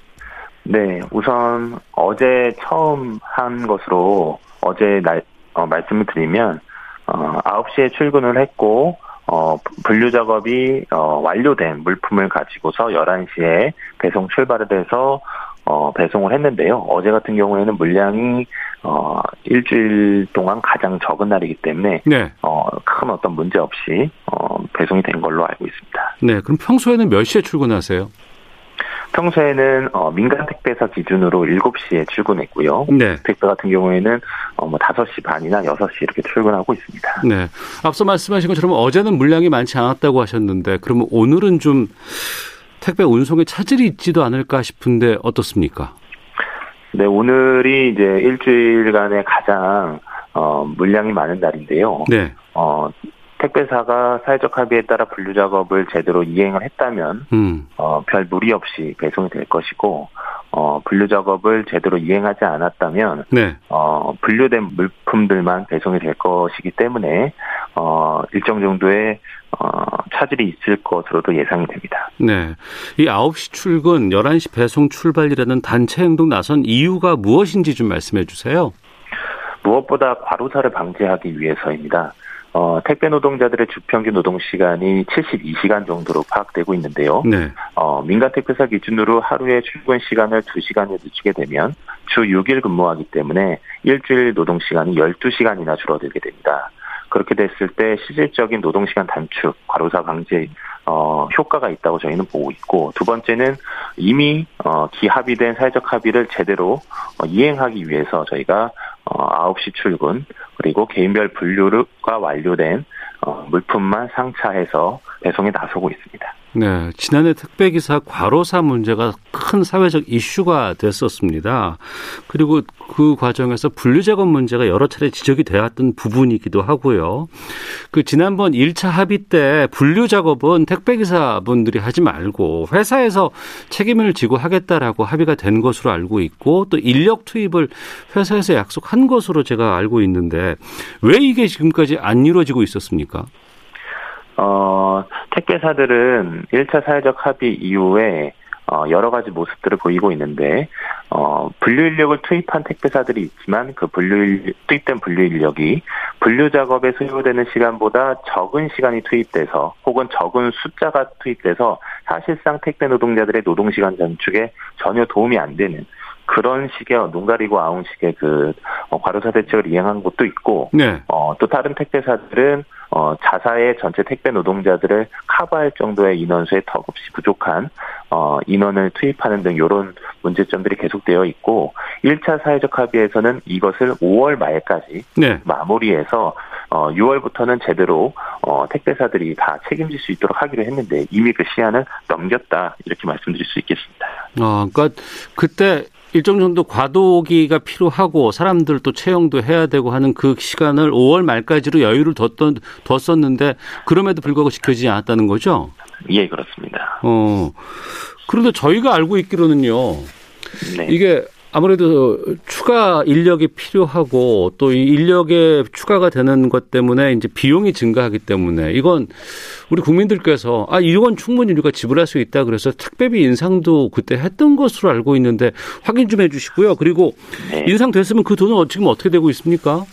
네, 우선 어제 처음 한 것으로 어제 날, 어, 말씀을 드리면 어, 9시에 출근을 했고 어, 분류 작업이 어, 완료된 물품을 가지고서 11시에 배송 출발을 해서 어, 배송을 했는데요. 어제 같은 경우에는 물량이 어, 일주일 동안 가장 적은 날이기 때문에 네. 어, 큰 어떤 문제 없이 어, 배송이 된 걸로 알고 있습니다. 네, 그럼 평소에는 몇 시에 출근하세요? 평소에는 어, 민간 택배사 기준으로 7시에 출근했고요. 네. 택배 같은 경우에는 어, 뭐 5시 반이나 6시 이렇게 출근하고 있습니다. 네. 앞서 말씀하신 것처럼 어제는 물량이 많지 않았다고 하셨는데 그러면 오늘은 좀 택배 운송에 차질이 있지도 않을까 싶은데 어떻습니까? 네, 오늘이 이제 일주일간의 가장 어, 물량이 많은 날인데요. 네. 어, 택배사가 사회적 합의에 따라 분류 작업을 제대로 이행을 했다면 음. 어, 별 무리 없이 배송이 될 것이고 어, 분류 작업을 제대로 이행하지 않았다면 네. 어, 분류된 물품들만 배송이 될 것이기 때문에 어, 일정 정도의 어, 차질이 있을 것으로도 예상이 됩니다. 네. 이 9시 출근, 11시 배송 출발이라는 단체 행동 나선 이유가 무엇인지 좀 말씀해 주세요. 무엇보다 과로사를 방지하기 위해서입니다. 어, 택배 노동자들의 주평균 노동 시간이 72시간 정도로 파악되고 있는데요. 네. 어, 민간 택배사 기준으로 하루에 출근 시간을 2시간을 늦추게 되면 주 6일 근무하기 때문에 일주일 노동 시간이 12시간이나 줄어들게 됩니다. 그렇게 됐을 때 실질적인 노동 시간 단축, 과로사 방지 어, 효과가 있다고 저희는 보고 있고 두 번째는 이미 어, 기합의된 사회적 합의를 제대로 어, 이행하기 위해서 저희가 어, 9시 출근 그리고 개인별 분류가 완료된 어, 물품만 상차해서 배송에 나서고 있습니다. 네, 지난해 택배기사 과로사 문제가 큰 사회적 이슈가 됐었습니다. 그리고 그 과정에서 분류작업 문제가 여러 차례 지적이 되었던 부분이기도 하고요. 그 지난번 1차 합의 때 분류작업은 택배기사분들이 하지 말고 회사에서 책임을 지고 하겠다라고 합의가 된 것으로 알고 있고 또 인력 투입을 회사에서 약속한 것으로 제가 알고 있는데 왜 이게 지금까지 안 이루어지고 있었습니까? 어, 택배사들은 1차 사회적 합의 이후에 어, 여러 가지 모습들을 보이고 있는데, 어, 분류 인력을 투입한 택배사들이 있지만 그 분류, 투입된 분류 인력이 분류 작업에 소요되는 시간보다 적은 시간이 투입돼서 혹은 적은 숫자가 투입돼서 사실상 택배 노동자들의 노동 시간 단축에 전혀 도움이 안 되는 그런 식의 눈 가리고 아웅 식의 그 어, 과로사 대책을 이행한 곳도 있고, 네. 어, 또 다른 택배사들은 어, 자사의 전체 택배 노동자들을 커버할 정도의 인원수에 턱없이 부족한 어, 인원을 투입하는 등 이런 문제점들이 계속되어 있고 1차 사회적 합의에서는 이것을 5월 말까지 네. 마무리해서 어, 6월부터는 제대로 어, 택배사들이 다 책임질 수 있도록 하기로 했는데 이미 그 시한을 넘겼다 이렇게 말씀드릴 수 있겠습니다. 아, 그러니까 그때 일정 정도 과도기가 필요하고 사람들 또 채용도 해야 되고 하는 그 시간을 5월 말까지로 여유를 뒀던, 뒀었는데 그럼에도 불구하고 지켜지지 않았다는 거죠? 예, 그렇습니다. 어. 그런데 저희가 알고 있기로는요. 네. 이게 아무래도 추가 인력이 필요하고 또 이 인력의 추가가 되는 것 때문에 이제 비용이 증가하기 때문에 이건 우리 국민들께서 아 이건 충분히 우리가 지불할 수 있다 그래서 택배비 인상도 그때 했던 것으로 알고 있는데 확인 좀 해주시고요. 그리고 네. 인상됐으면 그 돈은 지금 어떻게 되고 있습니까?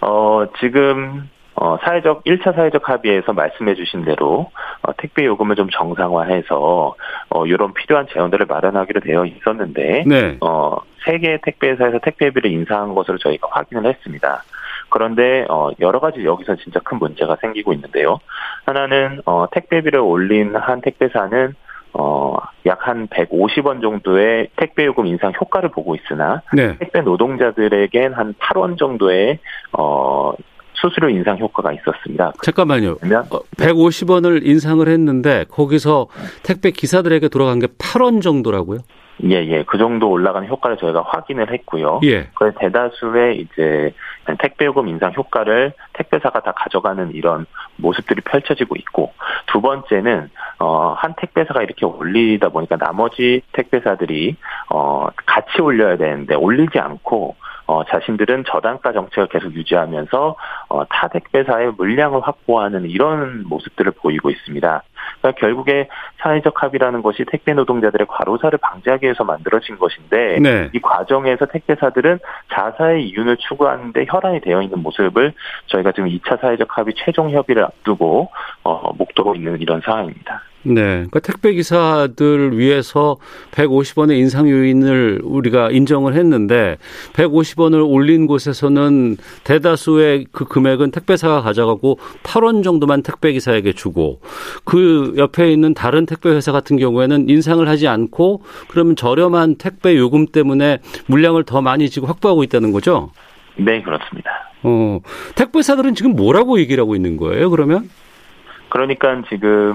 어 지금 어, 사회적, 1차 사회적 합의에서 말씀해 주신 대로, 어, 택배 요금을 좀 정상화해서, 어, 이런 필요한 재원들을 마련하기로 되어 있었는데, 네. 어, 세개 택배회사에서 택배비를 인상한 것으로 저희가 확인을 했습니다. 그런데 어 여러 가지 여기서 진짜 큰 문제가 생기고 있는데요. 하나는 어 택배비를 올린 한 택배사는 어, 약 한 150원 정도의 택배 요금 인상 효과를 보고 있으나 네. 택배 노동자들에겐 한 8원 정도의 어 수수료 인상 효과가 있었습니다. 잠깐만요. 150원을 어, 인상을 했는데 거기서 택배 기사들에게 돌아간 게 8원 정도라고요? 예, 예. 그 정도 올라가는 효과를 저희가 확인을 했고요. 예. 그 대다수의 이제 택배요금 인상 효과를 택배사가 다 가져가는 이런 모습들이 펼쳐지고 있고, 두 번째는, 어, 한 택배사가 이렇게 올리다 보니까 나머지 택배사들이, 어, 같이 올려야 되는데 올리지 않고, 어, 자신들은 저단가 정책을 계속 유지하면서 어, 타 택배사의 물량을 확보하는 이런 모습들을 보이고 있습니다. 그러니까 결국에 사회적 합의라는 것이 택배 노동자들의 과로사를 방지하기 위해서 만들어진 것인데 네. 이 과정에서 택배사들은 자사의 이윤을 추구하는데 혈안이 되어 있는 모습을 저희가 지금 2차 사회적 합의 최종 협의를 앞두고 어, 목도고 있는 이런 상황입니다. 네. 그러니까 택배 기사들 위해서 150원의 인상 요인을 우리가 인정을 했는데 150원을 올린 곳에서는 대다수의 그 금액은 택배사가 가져가고 8원 정도만 택배 기사에게 주고 그 옆에 있는 다른 택배 회사 같은 경우에는 인상을 하지 않고 그러면 저렴한 택배 요금 때문에 물량을 더 많이 지고 확보하고 있다는 거죠? 네, 그렇습니다. 어, 택배사들은 지금 뭐라고 얘기를 하고 있는 거예요, 그러면? 그러니까 지금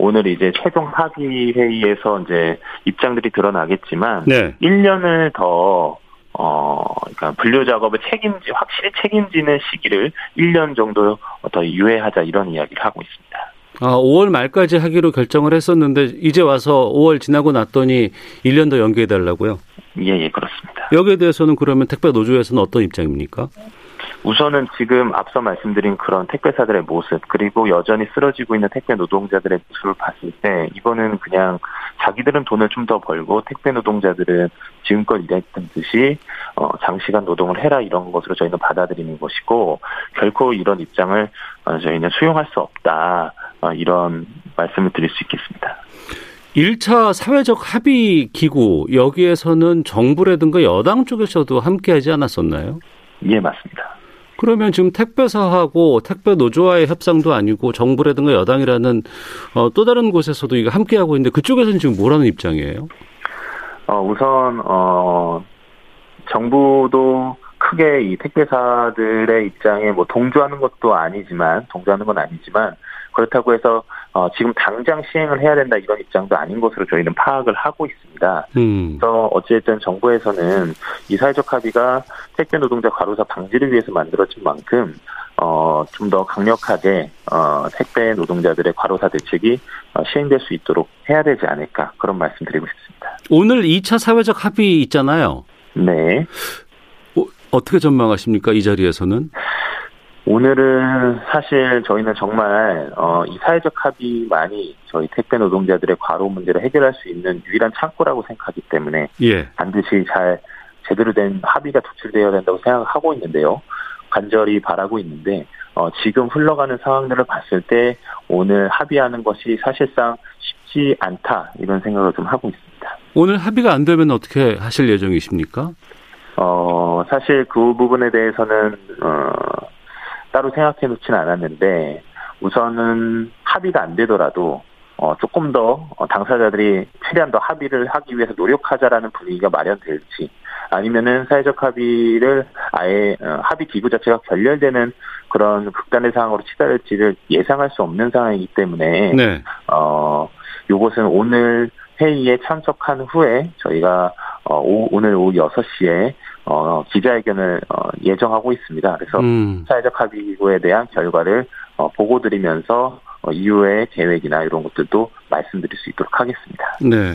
오늘 이제 최종 합의 회의에서 이제 입장들이 드러나겠지만 네. 1년을 더 어, 그러니까 분류 작업을 책임지 확실히 책임지는 시기를 1년 정도 더 유예하자 이런 이야기를 하고 있습니다. 아, 5월 말까지 하기로 결정을 했었는데 이제 와서 5월 지나고 났더니 1년 더 연기해 달라고요? 예, 예, 그렇습니다. 여기에 대해서는 그러면 택배 노조에서는 어떤 입장입니까? 우선은 지금 앞서 말씀드린 그런 택배사들의 모습 그리고 여전히 쓰러지고 있는 택배 노동자들의 모습을 봤을 때 이거는 그냥 자기들은 돈을 좀 더 벌고 택배 노동자들은 지금껏 일했던 듯이 어, 장시간 노동을 해라 이런 것으로 저희는 받아들이는 것이고 결코 이런 입장을 어, 저희는 수용할 수 없다 어, 이런 말씀을 드릴 수 있겠습니다. 1차 사회적 합의 기구 여기에서는 정부라든가 여당 쪽에서도 함께하지 않았었나요? 예 맞습니다. 그러면 지금 택배사하고 택배 노조와의 협상도 아니고 정부라든가 여당이라는 어, 또 다른 곳에서도 이거 함께 하고 있는데 그쪽에서는 지금 뭐라는 입장이에요? 어, 우선 어, 정부도 크게 이 택배사들의 입장에 뭐 동조하는 것도 아니지만 동조하는 건 아니지만 그렇다고 해서 어, 지금 당장 시행을 해야 된다 이런 입장도 아닌 것으로 저희는 파악을 하고 있습니다. 음. 그래서 어쨌든 정부에서는 이 사회적 합의가 택배 노동자 과로사 방지를 위해서 만들어진 만큼 어, 좀 더 강력하게 어, 택배 노동자들의 과로사 대책이 어, 시행될 수 있도록 해야 되지 않을까 그런 말씀드리고 싶습니다. 오늘 2차 사회적 합의 있잖아요. 네. 어, 어떻게 전망하십니까 이 자리에서는? 오늘은 사실 저희는 정말 어, 이 사회적 합의만이 저희 택배 노동자들의 과로 문제를 해결할 수 있는 유일한 창구라고 생각하기 때문에 예. 반드시 잘 제대로 된 합의가 도출되어야 된다고 생각하고 있는데요. 간절히 바라고 있는데 어, 지금 흘러가는 상황들을 봤을 때 오늘 합의하는 것이 사실상 쉽지 않다 이런 생각을 좀 하고 있습니다. 오늘 합의가 안 되면 어떻게 하실 예정이십니까? 어, 사실 그 부분에 대해서는 어, 따로 생각해 놓지는 않았는데 우선은 합의가 안 되더라도 어, 조금 더 어, 당사자들이 최대한 더 합의를 하기 위해서 노력하자라는 분위기가 마련될지 아니면은 사회적 합의를 아예 어, 합의 기구 자체가 결렬되는 그런 극단의 상황으로 치달을지를 예상할 수 없는 상황이기 때문에 네. 어 요것은 오늘 회의에 참석한 후에 저희가 어, 오, 오늘 오후 6시에 어, 기자회견을 어, 예정하고 있습니다. 그래서 음. 사회적 합의구에 대한 결과를 어, 보고 드리면서 어, 이후의 계획이나 이런 것들도 말씀드릴 수 있도록 하겠습니다. 네.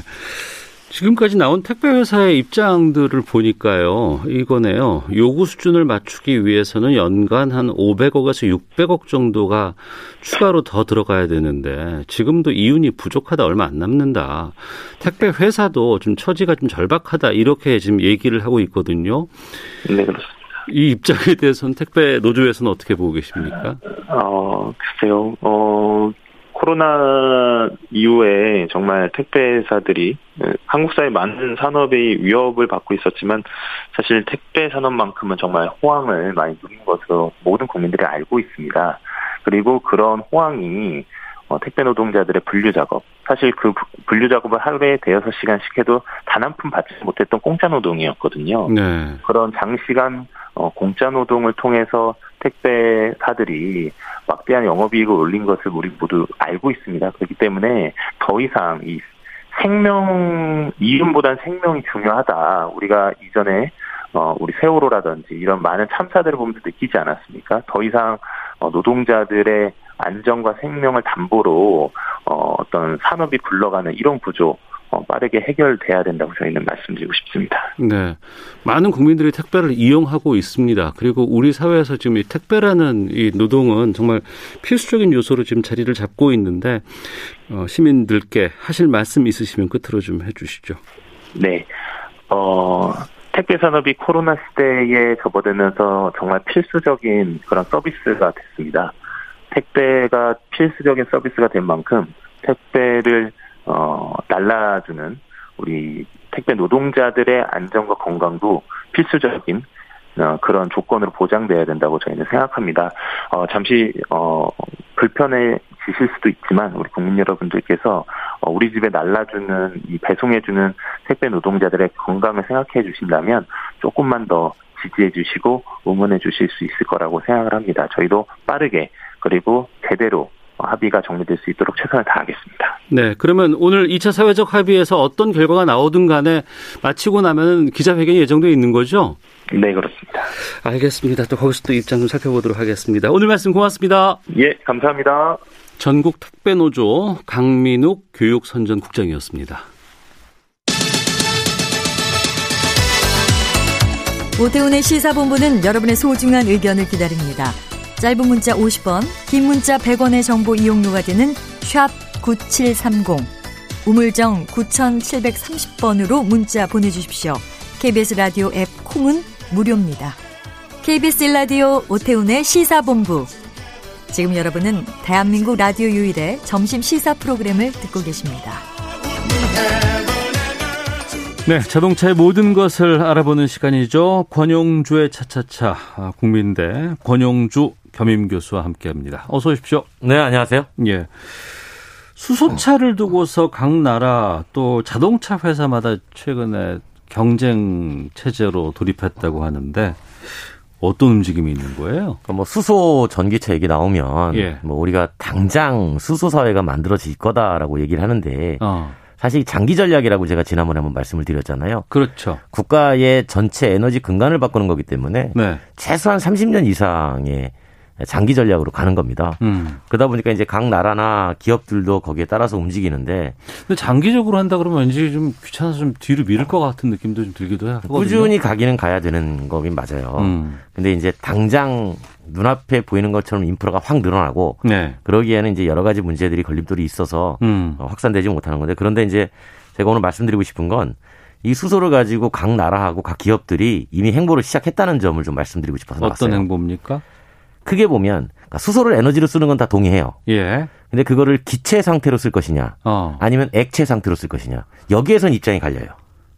지금까지 나온 택배 회사의 입장들을 보니까요. 이거네요. 요구 수준을 맞추기 위해서는 연간 한 500억에서 600억 정도가 추가로 더 들어가야 되는데 지금도 이윤이 부족하다 얼마 안 남는다. 택배 회사도 좀 처지가 좀 절박하다 이렇게 지금 얘기를 하고 있거든요. 네, 그렇습니다. 이 입장에 대해서는 택배 노조에서는 어떻게 보고 계십니까? 어, 글쎄요. 어, 코로나 이후에 정말 택배사들이 한국 사회 많은 산업이 위협을 받고 있었지만 사실 택배 산업만큼은 정말 호황을 많이 누린 것으로 모든 국민들이 알고 있습니다. 그리고 그런 호황이 어, 택배 노동자들의 분류 작업. 사실 그 분류 작업을 하루에 대여섯 시간씩 해도 단 한 푼 받지 못했던 공짜 노동이었거든요. 네. 그런 장시간 어, 공짜 노동을 통해서 택배사들이 막대한 영업이익을 올린 것을 우리 모두 알고 있습니다. 그렇기 때문에 더 이상 이 생명 이윤보단 생명이 중요하다. 우리가 이전에 어, 우리 세월호라든지 이런 많은 참사들을 보면서 느끼지 않았습니까? 더 이상 어, 노동자들의 안전과 생명을 담보로 어, 어떤 산업이 굴러가는 이런 구조 어, 빠르게 해결돼야 된다고 저희는 말씀드리고 싶습니다. 네, 많은 국민들이 택배를 이용하고 있습니다. 그리고 우리 사회에서 지금 이 택배라는 이 노동은 정말 필수적인 요소로 지금 자리를 잡고 있는데 어, 시민들께 하실 말씀 있으시면 끝으로 좀 해주시죠. 네, 어, 택배 산업이 코로나 시대에 접어들면서 정말 필수적인 그런 서비스가 됐습니다. 택배가 필수적인 서비스가 된 만큼 택배를 어, 날라주는 우리 택배 노동자들의 안전과 건강도 필수적인 어, 그런 조건으로 보장돼야 된다고 저희는 생각합니다. 어, 잠시 어, 불편해지실 수도 있지만 우리 국민 여러분들께서 어, 우리 집에 날라주는 이 배송해주는 택배 노동자들의 건강을 생각해 주신다면 조금만 더 지지해 주시고 응원해 주실 수 있을 거라고 생각을 합니다. 저희도 빠르게 그리고 제대로 합의가 정리될 수 있도록 최선을 다하겠습니다. 네, 그러면 오늘 2차 사회적 합의에서 어떤 결과가 나오든 간에 마치고 나면 기자회견이 예정되어 있는 거죠? 네, 그렇습니다. 알겠습니다. 또 거기서 또 입장 좀 살펴보도록 하겠습니다. 오늘 말씀 고맙습니다. 예, 감사합니다. 전국 택배노조 강민욱 교육선전 국장이었습니다. 오태훈의 시사본부는 여러분의 소중한 의견을 기다립니다. 짧은 문자 50원, 긴 문자 100원의 정보 이용료가 되는 샵 9730, 우물정 9730번으로 문자 보내주십시오. KBS 라디오 앱 콩은 무료입니다. KBS 라디오 오태훈의 시사본부. 지금 여러분은 대한민국 라디오 유일의 점심 시사 프로그램을 듣고 계십니다. 네, 자동차의 모든 것을 알아보는 시간이죠. 권용주의 차차차 아, 국민대 권용주 겸임 교수와 함께합니다. 어서 오십시오. 네, 안녕하세요. 예. 수소차를 두고서 각 나라 또 자동차 회사마다 최근에 경쟁 체제로 돌입했다고 하는데 어떤 움직임이 있는 거예요? 그러니까 뭐 수소 전기차 얘기 나오면 예. 뭐 우리가 당장 수소 사회가 만들어질 거다라고 얘기를 하는데 어. 사실 장기 전략이라고 제가 지난번에 한번 말씀을 드렸잖아요. 그렇죠. 국가의 전체 에너지 근간을 바꾸는 거기 때문에 네. 최소한 30년 이상의 장기 전략으로 가는 겁니다. 음. 그러다 보니까 이제 각 나라나 기업들도 거기에 따라서 움직이는데. 근데 장기적으로 한다 그러면 왠지 좀 귀찮아서 좀 뒤로 미룰 것 같은 느낌도 좀 들기도 해요. 꾸준히 가기는 가야 되는 거긴 맞아요. 음. 근데 이제 당장 눈앞에 보이는 것처럼 인프라가 확 늘어나고 네. 그러기에는 이제 여러 가지 문제들이 걸림돌이 있어서 음. 확산되지 못하는 건데 그런데 이제 제가 오늘 말씀드리고 싶은 건이 수소를 가지고 각 나라하고 각 기업들이 이미 행보를 시작했다는 점을 좀 말씀드리고 싶어서 어떤 나왔어요. 행보입니까? 크게 보면 그러니까 수소를 에너지로 쓰는 건 다 동의해요. 예. 근데 그거를 기체 상태로 쓸 것이냐, 어. 아니면 액체 상태로 쓸 것이냐, 여기에선 입장이 갈려요.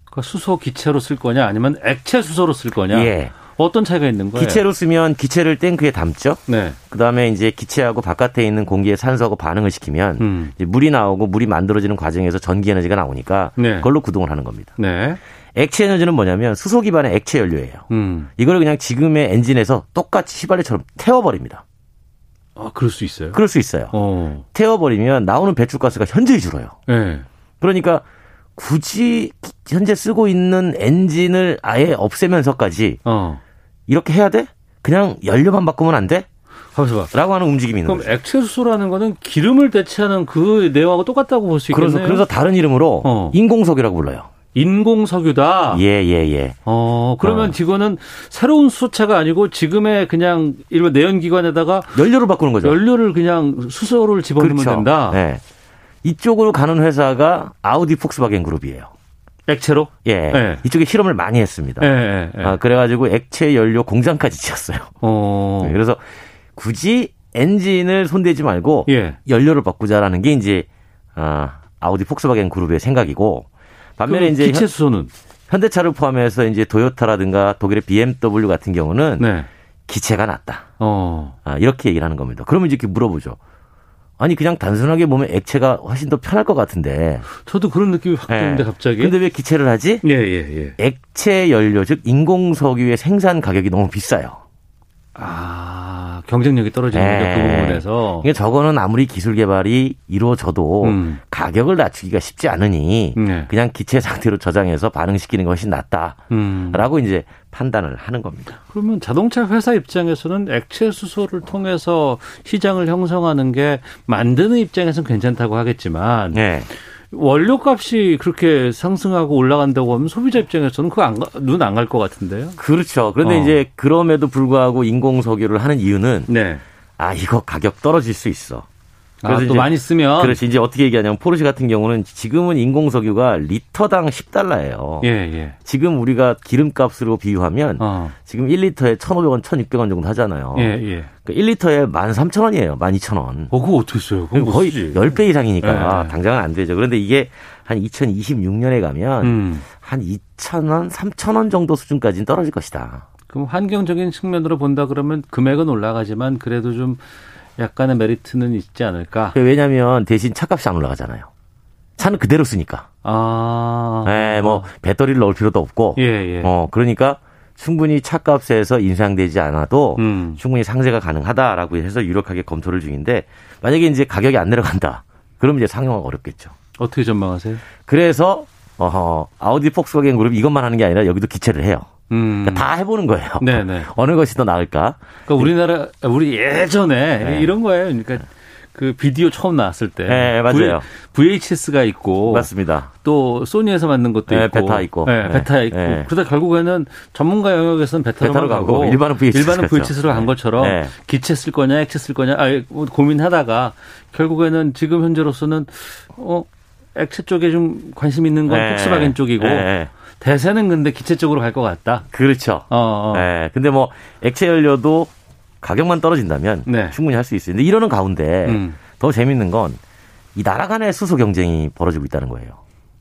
그러니까 수소 기체로 쓸 거냐, 아니면 액체 수소로 쓸 거냐. 예. 어떤 차이가 있는 거예요? 기체로 쓰면 기체를 땡크에 담죠. 네. 그다음에 이제 기체하고 바깥에 있는 공기에 산소하고 반응을 시키면 음. 물이 나오고 물이 만들어지는 과정에서 전기 에너지가 나오니까 네. 그걸로 구동을 하는 겁니다. 네. 액체 에너지는 뭐냐면 수소 기반의 액체 연료예요. 음. 이걸 그냥 지금의 엔진에서 똑같이 휘발유처럼 태워버립니다. 아, 그럴 수 있어요? 그럴 수 있어요. 어. 태워버리면 나오는 배출가스가 현저히 줄어요. 네. 그러니까 굳이 현재 쓰고 있는 엔진을 아예 없애면서까지 어. 이렇게 해야 돼? 그냥 연료만 바꾸면 안 돼? 라고 하는 움직임이 있는 그럼 거죠. 액체 수소라는 거는 기름을 대체하는 그 내용하고 똑같다고 볼 수 있겠네요. 그래서, 그래서 다른 이름으로 어. 인공석유라고 불러요. 인공 석유다. 예, 예, 예. 어, 그러면 어. 이거는 새로운 수소차가 아니고 지금의 그냥 일반 내연기관에다가 연료를 바꾸는 거죠. 연료를 그냥 수소를 집어넣으면 그렇죠. 된다. 네. 이쪽으로 가는 회사가 아우디 폭스바겐 그룹이에요. 액체로? 예. 네. 이쪽에 실험을 많이 했습니다. 네, 네, 아, 그래가지고 액체 연료 공장까지 지었어요. 어. 네, 그래서 굳이 엔진을 손대지 말고 예. 연료를 바꾸자라는 게 이제 아, 아우디 폭스바겐 그룹의 생각이고 반면에 이제 기체 수소는 현대차를 포함해서 이제 도요타라든가 독일의 BMW 같은 경우는 네. 기체가 낫다. 어. 아, 이렇게 얘기를 하는 겁니다. 그러면 이렇게 물어보죠. 아니 그냥 단순하게 보면 액체가 훨씬 더 편할 것 같은데. 저도 그런 느낌이 확 드는데 네. 갑자기. 근데 왜 기체를 하지? 예, 예, 예. 액체 연료 즉 인공 석유의 생산 가격이 너무 비싸요. 아, 경쟁력이 떨어지는 네. 그 부분에서. 이게 저거는 아무리 기술 개발이 이루어져도 음. 가격을 낮추기가 쉽지 않으니 네. 그냥 기체 상태로 저장해서 반응시키는 것이 낫다라고 음. 이제 판단을 하는 겁니다. 그러면 자동차 회사 입장에서는 액체 수소를 통해서 시장을 형성하는 게 만드는 입장에서는 괜찮다고 하겠지만 네. 원료값이 그렇게 상승하고 올라간다고 하면 소비자 입장에서는 그거 눈 안 갈 것 같은데요. 그렇죠. 그런데 어. 이제 그럼에도 불구하고 인공석유를 하는 이유는 네. 아 이거 가격 떨어질 수 있어. 그래서 아, 또 많이 쓰면 그렇지 이제 어떻게 얘기하냐면 포르쉐 같은 경우는 지금은 인공석유가 리터당 10달러예요. 예, 예. 지금 우리가 기름값으로 비유하면 어. 지금 1리터에 1,500원, 1,600원 정도 하잖아요. 예, 예. 그러니까 1리터에 13,000원이에요. 12,000원. 어, 그거 어떻게 써요? 거의 쓰지. 10배 이상이니까 예. 당장은 안 되죠. 그런데 이게 한 2026년에 가면 음. 한 2,000원, 3,000원 정도 수준까지는 떨어질 것이다. 그럼 환경적인 측면으로 본다 그러면 금액은 올라가지만 그래도 좀 약간의 메리트는 있지 않을까? 왜냐하면 대신 차값이 안 올라가잖아요. 차는 그대로 쓰니까. 아. 네, 뭐 배터리를 넣을 필요도 없고. 예, 예. 어 그러니까 충분히 차값에서 인상되지 않아도 음. 충분히 상세가 가능하다라고 해서 유력하게 검토를 중인데 만약에 이제 가격이 안 내려간다. 그러면 이제 상용화가 어렵겠죠. 어떻게 전망하세요? 그래서 어허, 아우디 폭스바겐 그룹 이것만 하는 게 아니라 여기도 기체를 해요. 음. 그러니까 다 해보는 거예요. 네네. 어느 것이 더 나을까? 그러니까 우리나라 우리 예전에 네. 이런 거예요. 그러니까 그 비디오 처음 나왔을 때, 네, 맞아요. VHS가 있고, 맞습니다. 또 소니에서 만든 것도 네, 있고, 베타 있고, 네, 베타 있고. 네. 그러다 결국에는 전문가 영역에서는 베타로, 베타로 가고, 일반은 VHS 일반은 VHS로 간 것처럼 네. 기체 쓸 거냐, 액체 쓸 거냐, 아, 고민하다가 결국에는 지금 현재로서는 어 액체 쪽에 좀 관심 있는 건 네. 폭스바겐 쪽이고. 네. 대세는 근데 기체 쪽으로 갈 것 같다. 그렇죠. 어, 어. 네. 근데 뭐 액체 연료도 가격만 떨어진다면 네. 충분히 할 수 있어요. 근데 이러는 가운데 음. 더 재밌는 건 이 나라 간의 수소 경쟁이 벌어지고 있다는 거예요.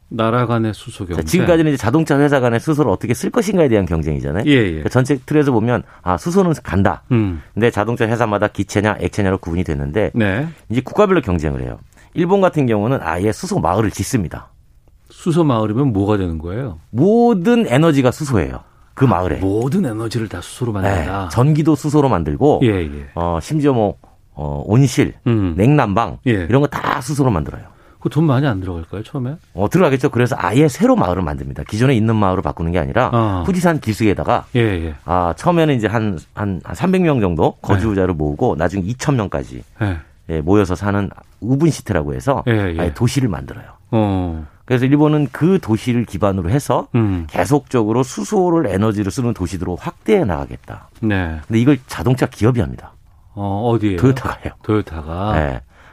나라 간의 수소 경쟁. 지금까지는 이제 자동차 회사 간의 수소를 어떻게 쓸 것인가에 대한 경쟁이잖아요. 예, 예. 그러니까 전체 틀에서 보면 아 수소는 간다. 음. 근데 자동차 회사마다 기체냐 액체냐로 구분이 됐는데 네. 이제 국가별로 경쟁을 해요. 일본 같은 경우는 아예 수소 마을을 짓습니다. 수소 마을이면 뭐가 되는 거예요? 모든 에너지가 수소예요. 그 아, 마을에 모든 에너지를 다 수소로 만든다. 네, 전기도 수소로 만들고, 예, 예. 어 심지어 뭐 어, 온실, 음. 냉난방 예. 이런 거 다 수소로 만들어요. 그 돈 많이 안 들어갈까요 처음에? 어 들어가겠죠. 그래서 아예 새로 마을을 만듭니다. 기존에 있는 마을을 바꾸는 게 아니라 어. 후지산 기슭에다가 예, 예. 아 처음에는 이제 한한 한 300명 정도 거주자를 네. 모으고 나중에 2,000명까지 네. 예, 모여서 사는 우분 시티라고 해서. 아예 도시를 만들어요. 어. 그래서 일본은 그 도시를 기반으로 해서 음. 계속적으로 수소를 에너지로 쓰는 도시들로 확대해 나가겠다. 네. 근데 이걸 자동차 기업이 합니다. 어, 어디에? 도요타가요. 도요타가.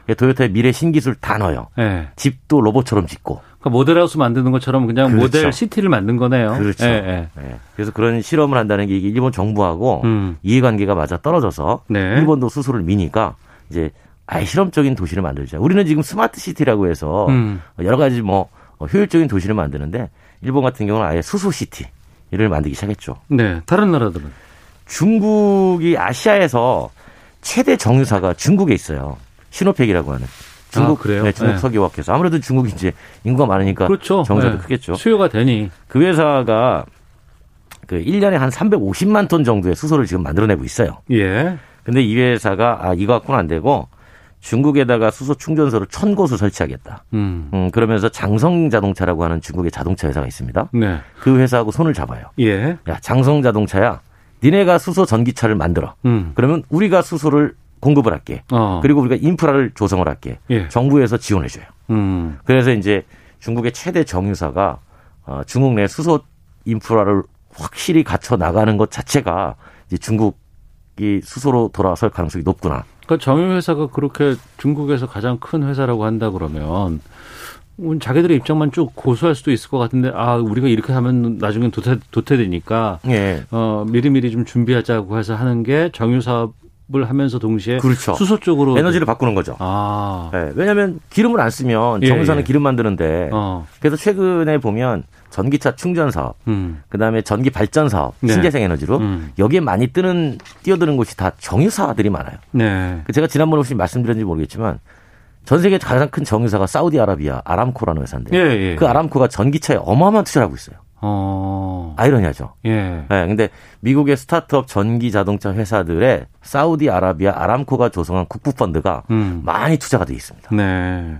네. 도요타의 미래 신기술 다 넣어요. 네. 집도 로봇처럼 짓고. 그러니까 모델하우스 만드는 것처럼 그냥 그렇죠. 모델 시티를 만든 거네요. 그렇죠. 네, 네. 그래서 그런 실험을 한다는 게 일본 정부하고 음. 이해관계가 맞아 떨어져서 네. 일본도 수소를 미니까 이제 아예 실험적인 도시를 만들자. 우리는 지금 스마트 시티라고 해서 음. 여러 가지 뭐 효율적인 도시를 만드는데 일본 같은 경우는 아예 수소 시티를 만들기 시작했죠. 네. 다른 나라들은 중국이 아시아에서 최대 정유사가 중국에 있어요. 신호팩이라고 하는. 중국 아, 그래요? 네, 중국 네. 석유화학회사. 아무래도 중국이 이제 인구가 많으니까 그렇죠. 정유사도 네. 크겠죠. 수요가 되니. 그 회사가 그 1년에 한 350만 톤 정도의 수소를 지금 만들어내고 있어요. 예. 근데 이 회사가 아 이거 갖고는 안 되고 중국에다가 수소 충전소를 천 곳을 설치하겠다. 음. 음. 그러면서 장성 자동차라고 하는 중국의 자동차 회사가 있습니다. 네. 그 회사하고 손을 잡아요. 예. 야 장성 자동차야 니네가 수소 전기차를 만들어. 음. 그러면 우리가 수소를 공급을 할게. 어. 그리고 우리가 인프라를 조성을 할게. 예. 정부에서 지원해 줘요. 음. 그래서 이제 중국의 최대 정유사가 어, 중국 내 수소 인프라를 확실히 갖춰 나가는 것 자체가 이제 중국이 수소로 돌아설 가능성이 높구나. 그러니까 정유회사가 그렇게 중국에서 가장 큰 회사라고 한다 그러면 음, 자기들의 입장만 쭉 고수할 수도 있을 것 같은데 아 우리가 이렇게 하면 나중엔 도태 도태되니까 예. 어 미리미리 좀 준비하자고 해서 하는 게 정유 사업을 하면서 동시에 그렇죠. 수소 쪽으로 에너지를 바꾸는 거죠. 아. 네. 왜냐하면 기름을 안 쓰면 예, 정유사는 예. 기름 만드는데 어. 그래서 최근에 보면 전기차 충전 사업, 음. 그다음에 전기 발전 사업, 네. 신재생 에너지로 음. 여기에 많이 뜨는 뛰어드는 곳이 다 정유사들이 많아요. 네. 그 제가 지난번에 혹시 말씀드렸는지 모르겠지만 전 세계 가장 큰 정유사가 사우디아라비아 아람코라는 회사인데 예, 예. 그 아람코가 전기차에 어마어마한 투자를 하고 있어요. 어. 아이러니하죠. 예. 네, 근데 미국의 스타트업 전기 자동차 회사들의 사우디아라비아 아람코가 조성한 국부 펀드가 음. 많이 투자가 돼 있습니다. 네.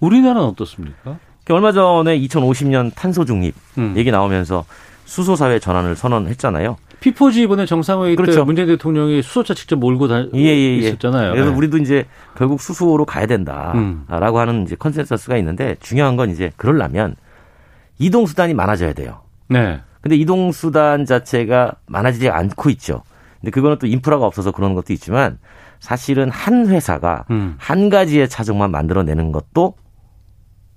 우리나라는 어떻습니까? 얼마 전에 2050년 탄소 중립 음. 얘기 나오면서 수소 사회 전환을 선언했잖아요. P4G 이번에 정상회의 그렇죠. 때 문재인 대통령이 수소차 직접 몰고 다 예, 예, 예. 있었잖아요. 그래서 네. 우리도 이제 결국 수소로 가야 된다라고 음. 하는 이제 consensus가 있는데 중요한 건 이제 그럴라면 이동 수단이 많아져야 돼요. 네. 근데 이동 수단 자체가 많아지지 않고 있죠. 근데 그거는 또 인프라가 없어서 그러는 것도 있지만 사실은 한 회사가 음. 한 가지의 차종만 만들어내는 것도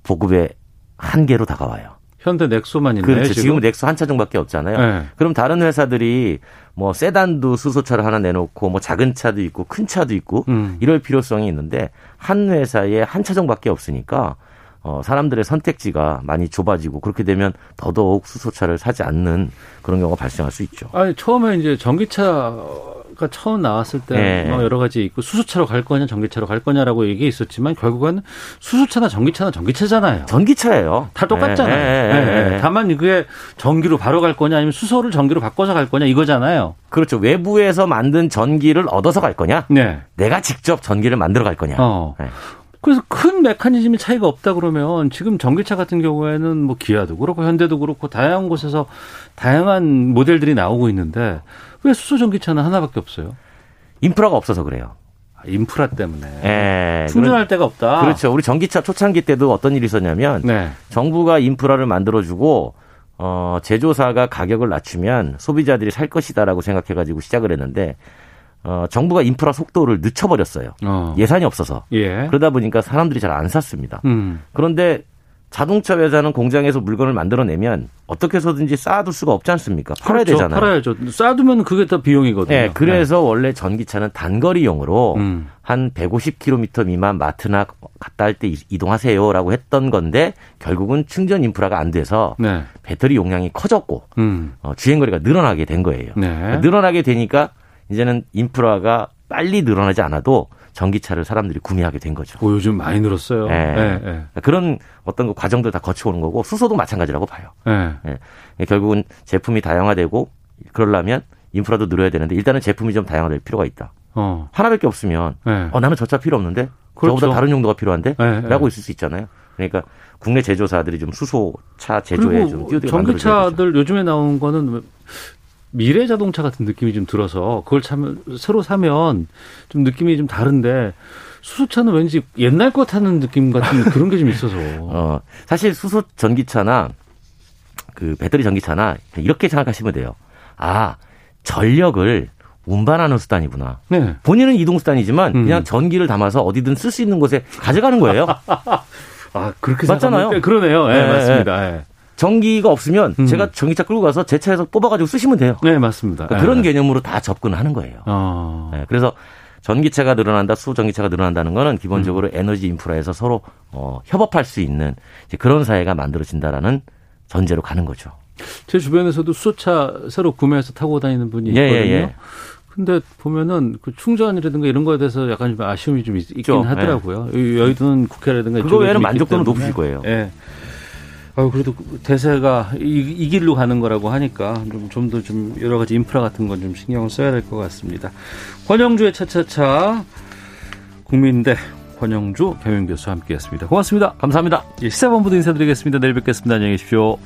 보급의 한계로 다가와요. 현대 넥소만 있네. 그렇죠. 지금? 은 넥소 한 차종밖에 없잖아요. 네. 그럼 다른 회사들이 뭐 세단도 수소차를 하나 내놓고 뭐 작은 차도 있고 큰 차도 있고 음. 이럴 필요성이 있는데 한 회사에 한 차종밖에 없으니까 어, 사람들의 선택지가 많이 좁아지고 그렇게 되면 더더욱 수소차를 사지 않는 그런 경우가 발생할 수 있죠. 아니 처음에 이제 전기차 가 처음 나왔을 때 네. 뭐 여러 가지 있고 수소차로 갈 거냐 전기차로 갈 거냐라고 얘기 있었지만 결국은 수소차나 전기차나 전기차잖아요. 전기차예요. 다 똑같잖아요. 네. 네. 네. 다만 그게 전기로 바로 갈 거냐 아니면 수소를 전기로 바꿔서 갈 거냐 이거잖아요. 그렇죠. 외부에서 만든 전기를 얻어서 갈 거냐? 네. 내가 직접 전기를 만들어 갈 거냐? 어. 네. 그래서 큰 메커니즘의 차이가 없다 그러면 지금 전기차 같은 경우에는 뭐 기아도 그렇고 현대도 그렇고 다양한 곳에서 다양한 모델들이 나오고 있는데 왜 수소 전기차는 하나밖에 없어요? 인프라가 없어서 그래요. 아, 인프라 때문에. 네. 충전할 데가 없다. 그렇죠. 우리 전기차 초창기 때도 어떤 일이 있었냐면 네. 정부가 인프라를 만들어주고 어, 제조사가 가격을 낮추면 소비자들이 살 것이다라고 생각해가지고 시작을 했는데 어, 정부가 인프라 속도를 늦춰버렸어요. 어. 예산이 없어서. 예. 그러다 보니까 사람들이 잘 안 샀습니다. 음. 그런데 자동차 회사는 공장에서 물건을 만들어내면 어떻게 해서든지 쌓아둘 수가 없지 않습니까? 팔아야 그렇죠. 되잖아요. 팔아야죠. 쌓아두면 그게 다 비용이거든요. 네, 그래서 네. 원래 전기차는 단거리용으로 음. 한 150km 미만 마트나 갔다 할 때 이동하세요라고 했던 건데 결국은 충전 인프라가 안 돼서 네. 배터리 용량이 커졌고 음. 어, 주행거리가 늘어나게 된 거예요. 네. 늘어나게 되니까 이제는 인프라가 빨리 늘어나지 않아도 전기차를 사람들이 구매하게 된 거죠. 오, 요즘 많이 늘었어요. 네. 네, 네. 그런 어떤 그 과정들 다 거쳐오는 거고 수소도 마찬가지라고 봐요. 네. 결국은 제품이 다양화되고 그러려면 인프라도 늘어야 되는데 일단은 제품이 좀 다양화될 필요가 있다. 어. 하나밖에 없으면 어 나는 저 차 필요 없는데 그렇죠. 저보다 다른 용도가 필요한데 라고 있을 수 있잖아요. 그러니까 국내 제조사들이 좀 수소차 제조에 좀 뛰어들게 전기차들 요즘에 나온 거는 미래 자동차 같은 느낌이 좀 들어서 그걸 참 새로 사면 좀 느낌이 좀 다른데 수소차는 왠지 옛날 거 타는 느낌 같은 그런 게 좀 있어서. 어, 사실 수소 전기차나 그 배터리 전기차나 이렇게 생각하시면 돼요. 아, 전력을 운반하는 수단이구나. 네. 본인은 이동 수단이지만 음. 그냥 전기를 담아서 어디든 쓸 수 있는 곳에 가져가는 거예요. 아, 그렇게 맞잖아요. 그러네요. 네, 네, 맞습니다. 네. 전기가 없으면 음. 제가 전기차 끌고 가서 제 차에서 뽑아가지고 쓰시면 돼요. 네, 맞습니다. 그러니까 그런 네. 개념으로 다 접근하는 거예요. 어. 네, 그래서 전기차가 늘어난다, 수소전기차가 늘어난다는 거는 기본적으로 음. 에너지 인프라에서 서로 어, 협업할 수 있는 그런 사회가 만들어진다라는 전제로 가는 거죠. 제 주변에서도 수소차 새로 구매해서 타고 다니는 분이 예, 예, 있거든요. 예, 예. 근데 보면은 그 충전이라든가 이런 거에 대해서 약간 좀 아쉬움이 좀 있, 긴 하더라고요. 예. 여의도는 국회라든가 그거 외에는 만족도는 높으실 거예요. 예. 아 그래도 대세가 이, 이 길로 가는 거라고 하니까 좀더좀 여러 가지 인프라 같은 건 좀 신경을 써야 될 것 같습니다. 권영주의 차차차 국민대 권영주 경영 교수와 함께했습니다. 고맙습니다. 감사합니다. 예, 시사본부도 인사드리겠습니다. 내일 뵙겠습니다. 안녕히 계십시오.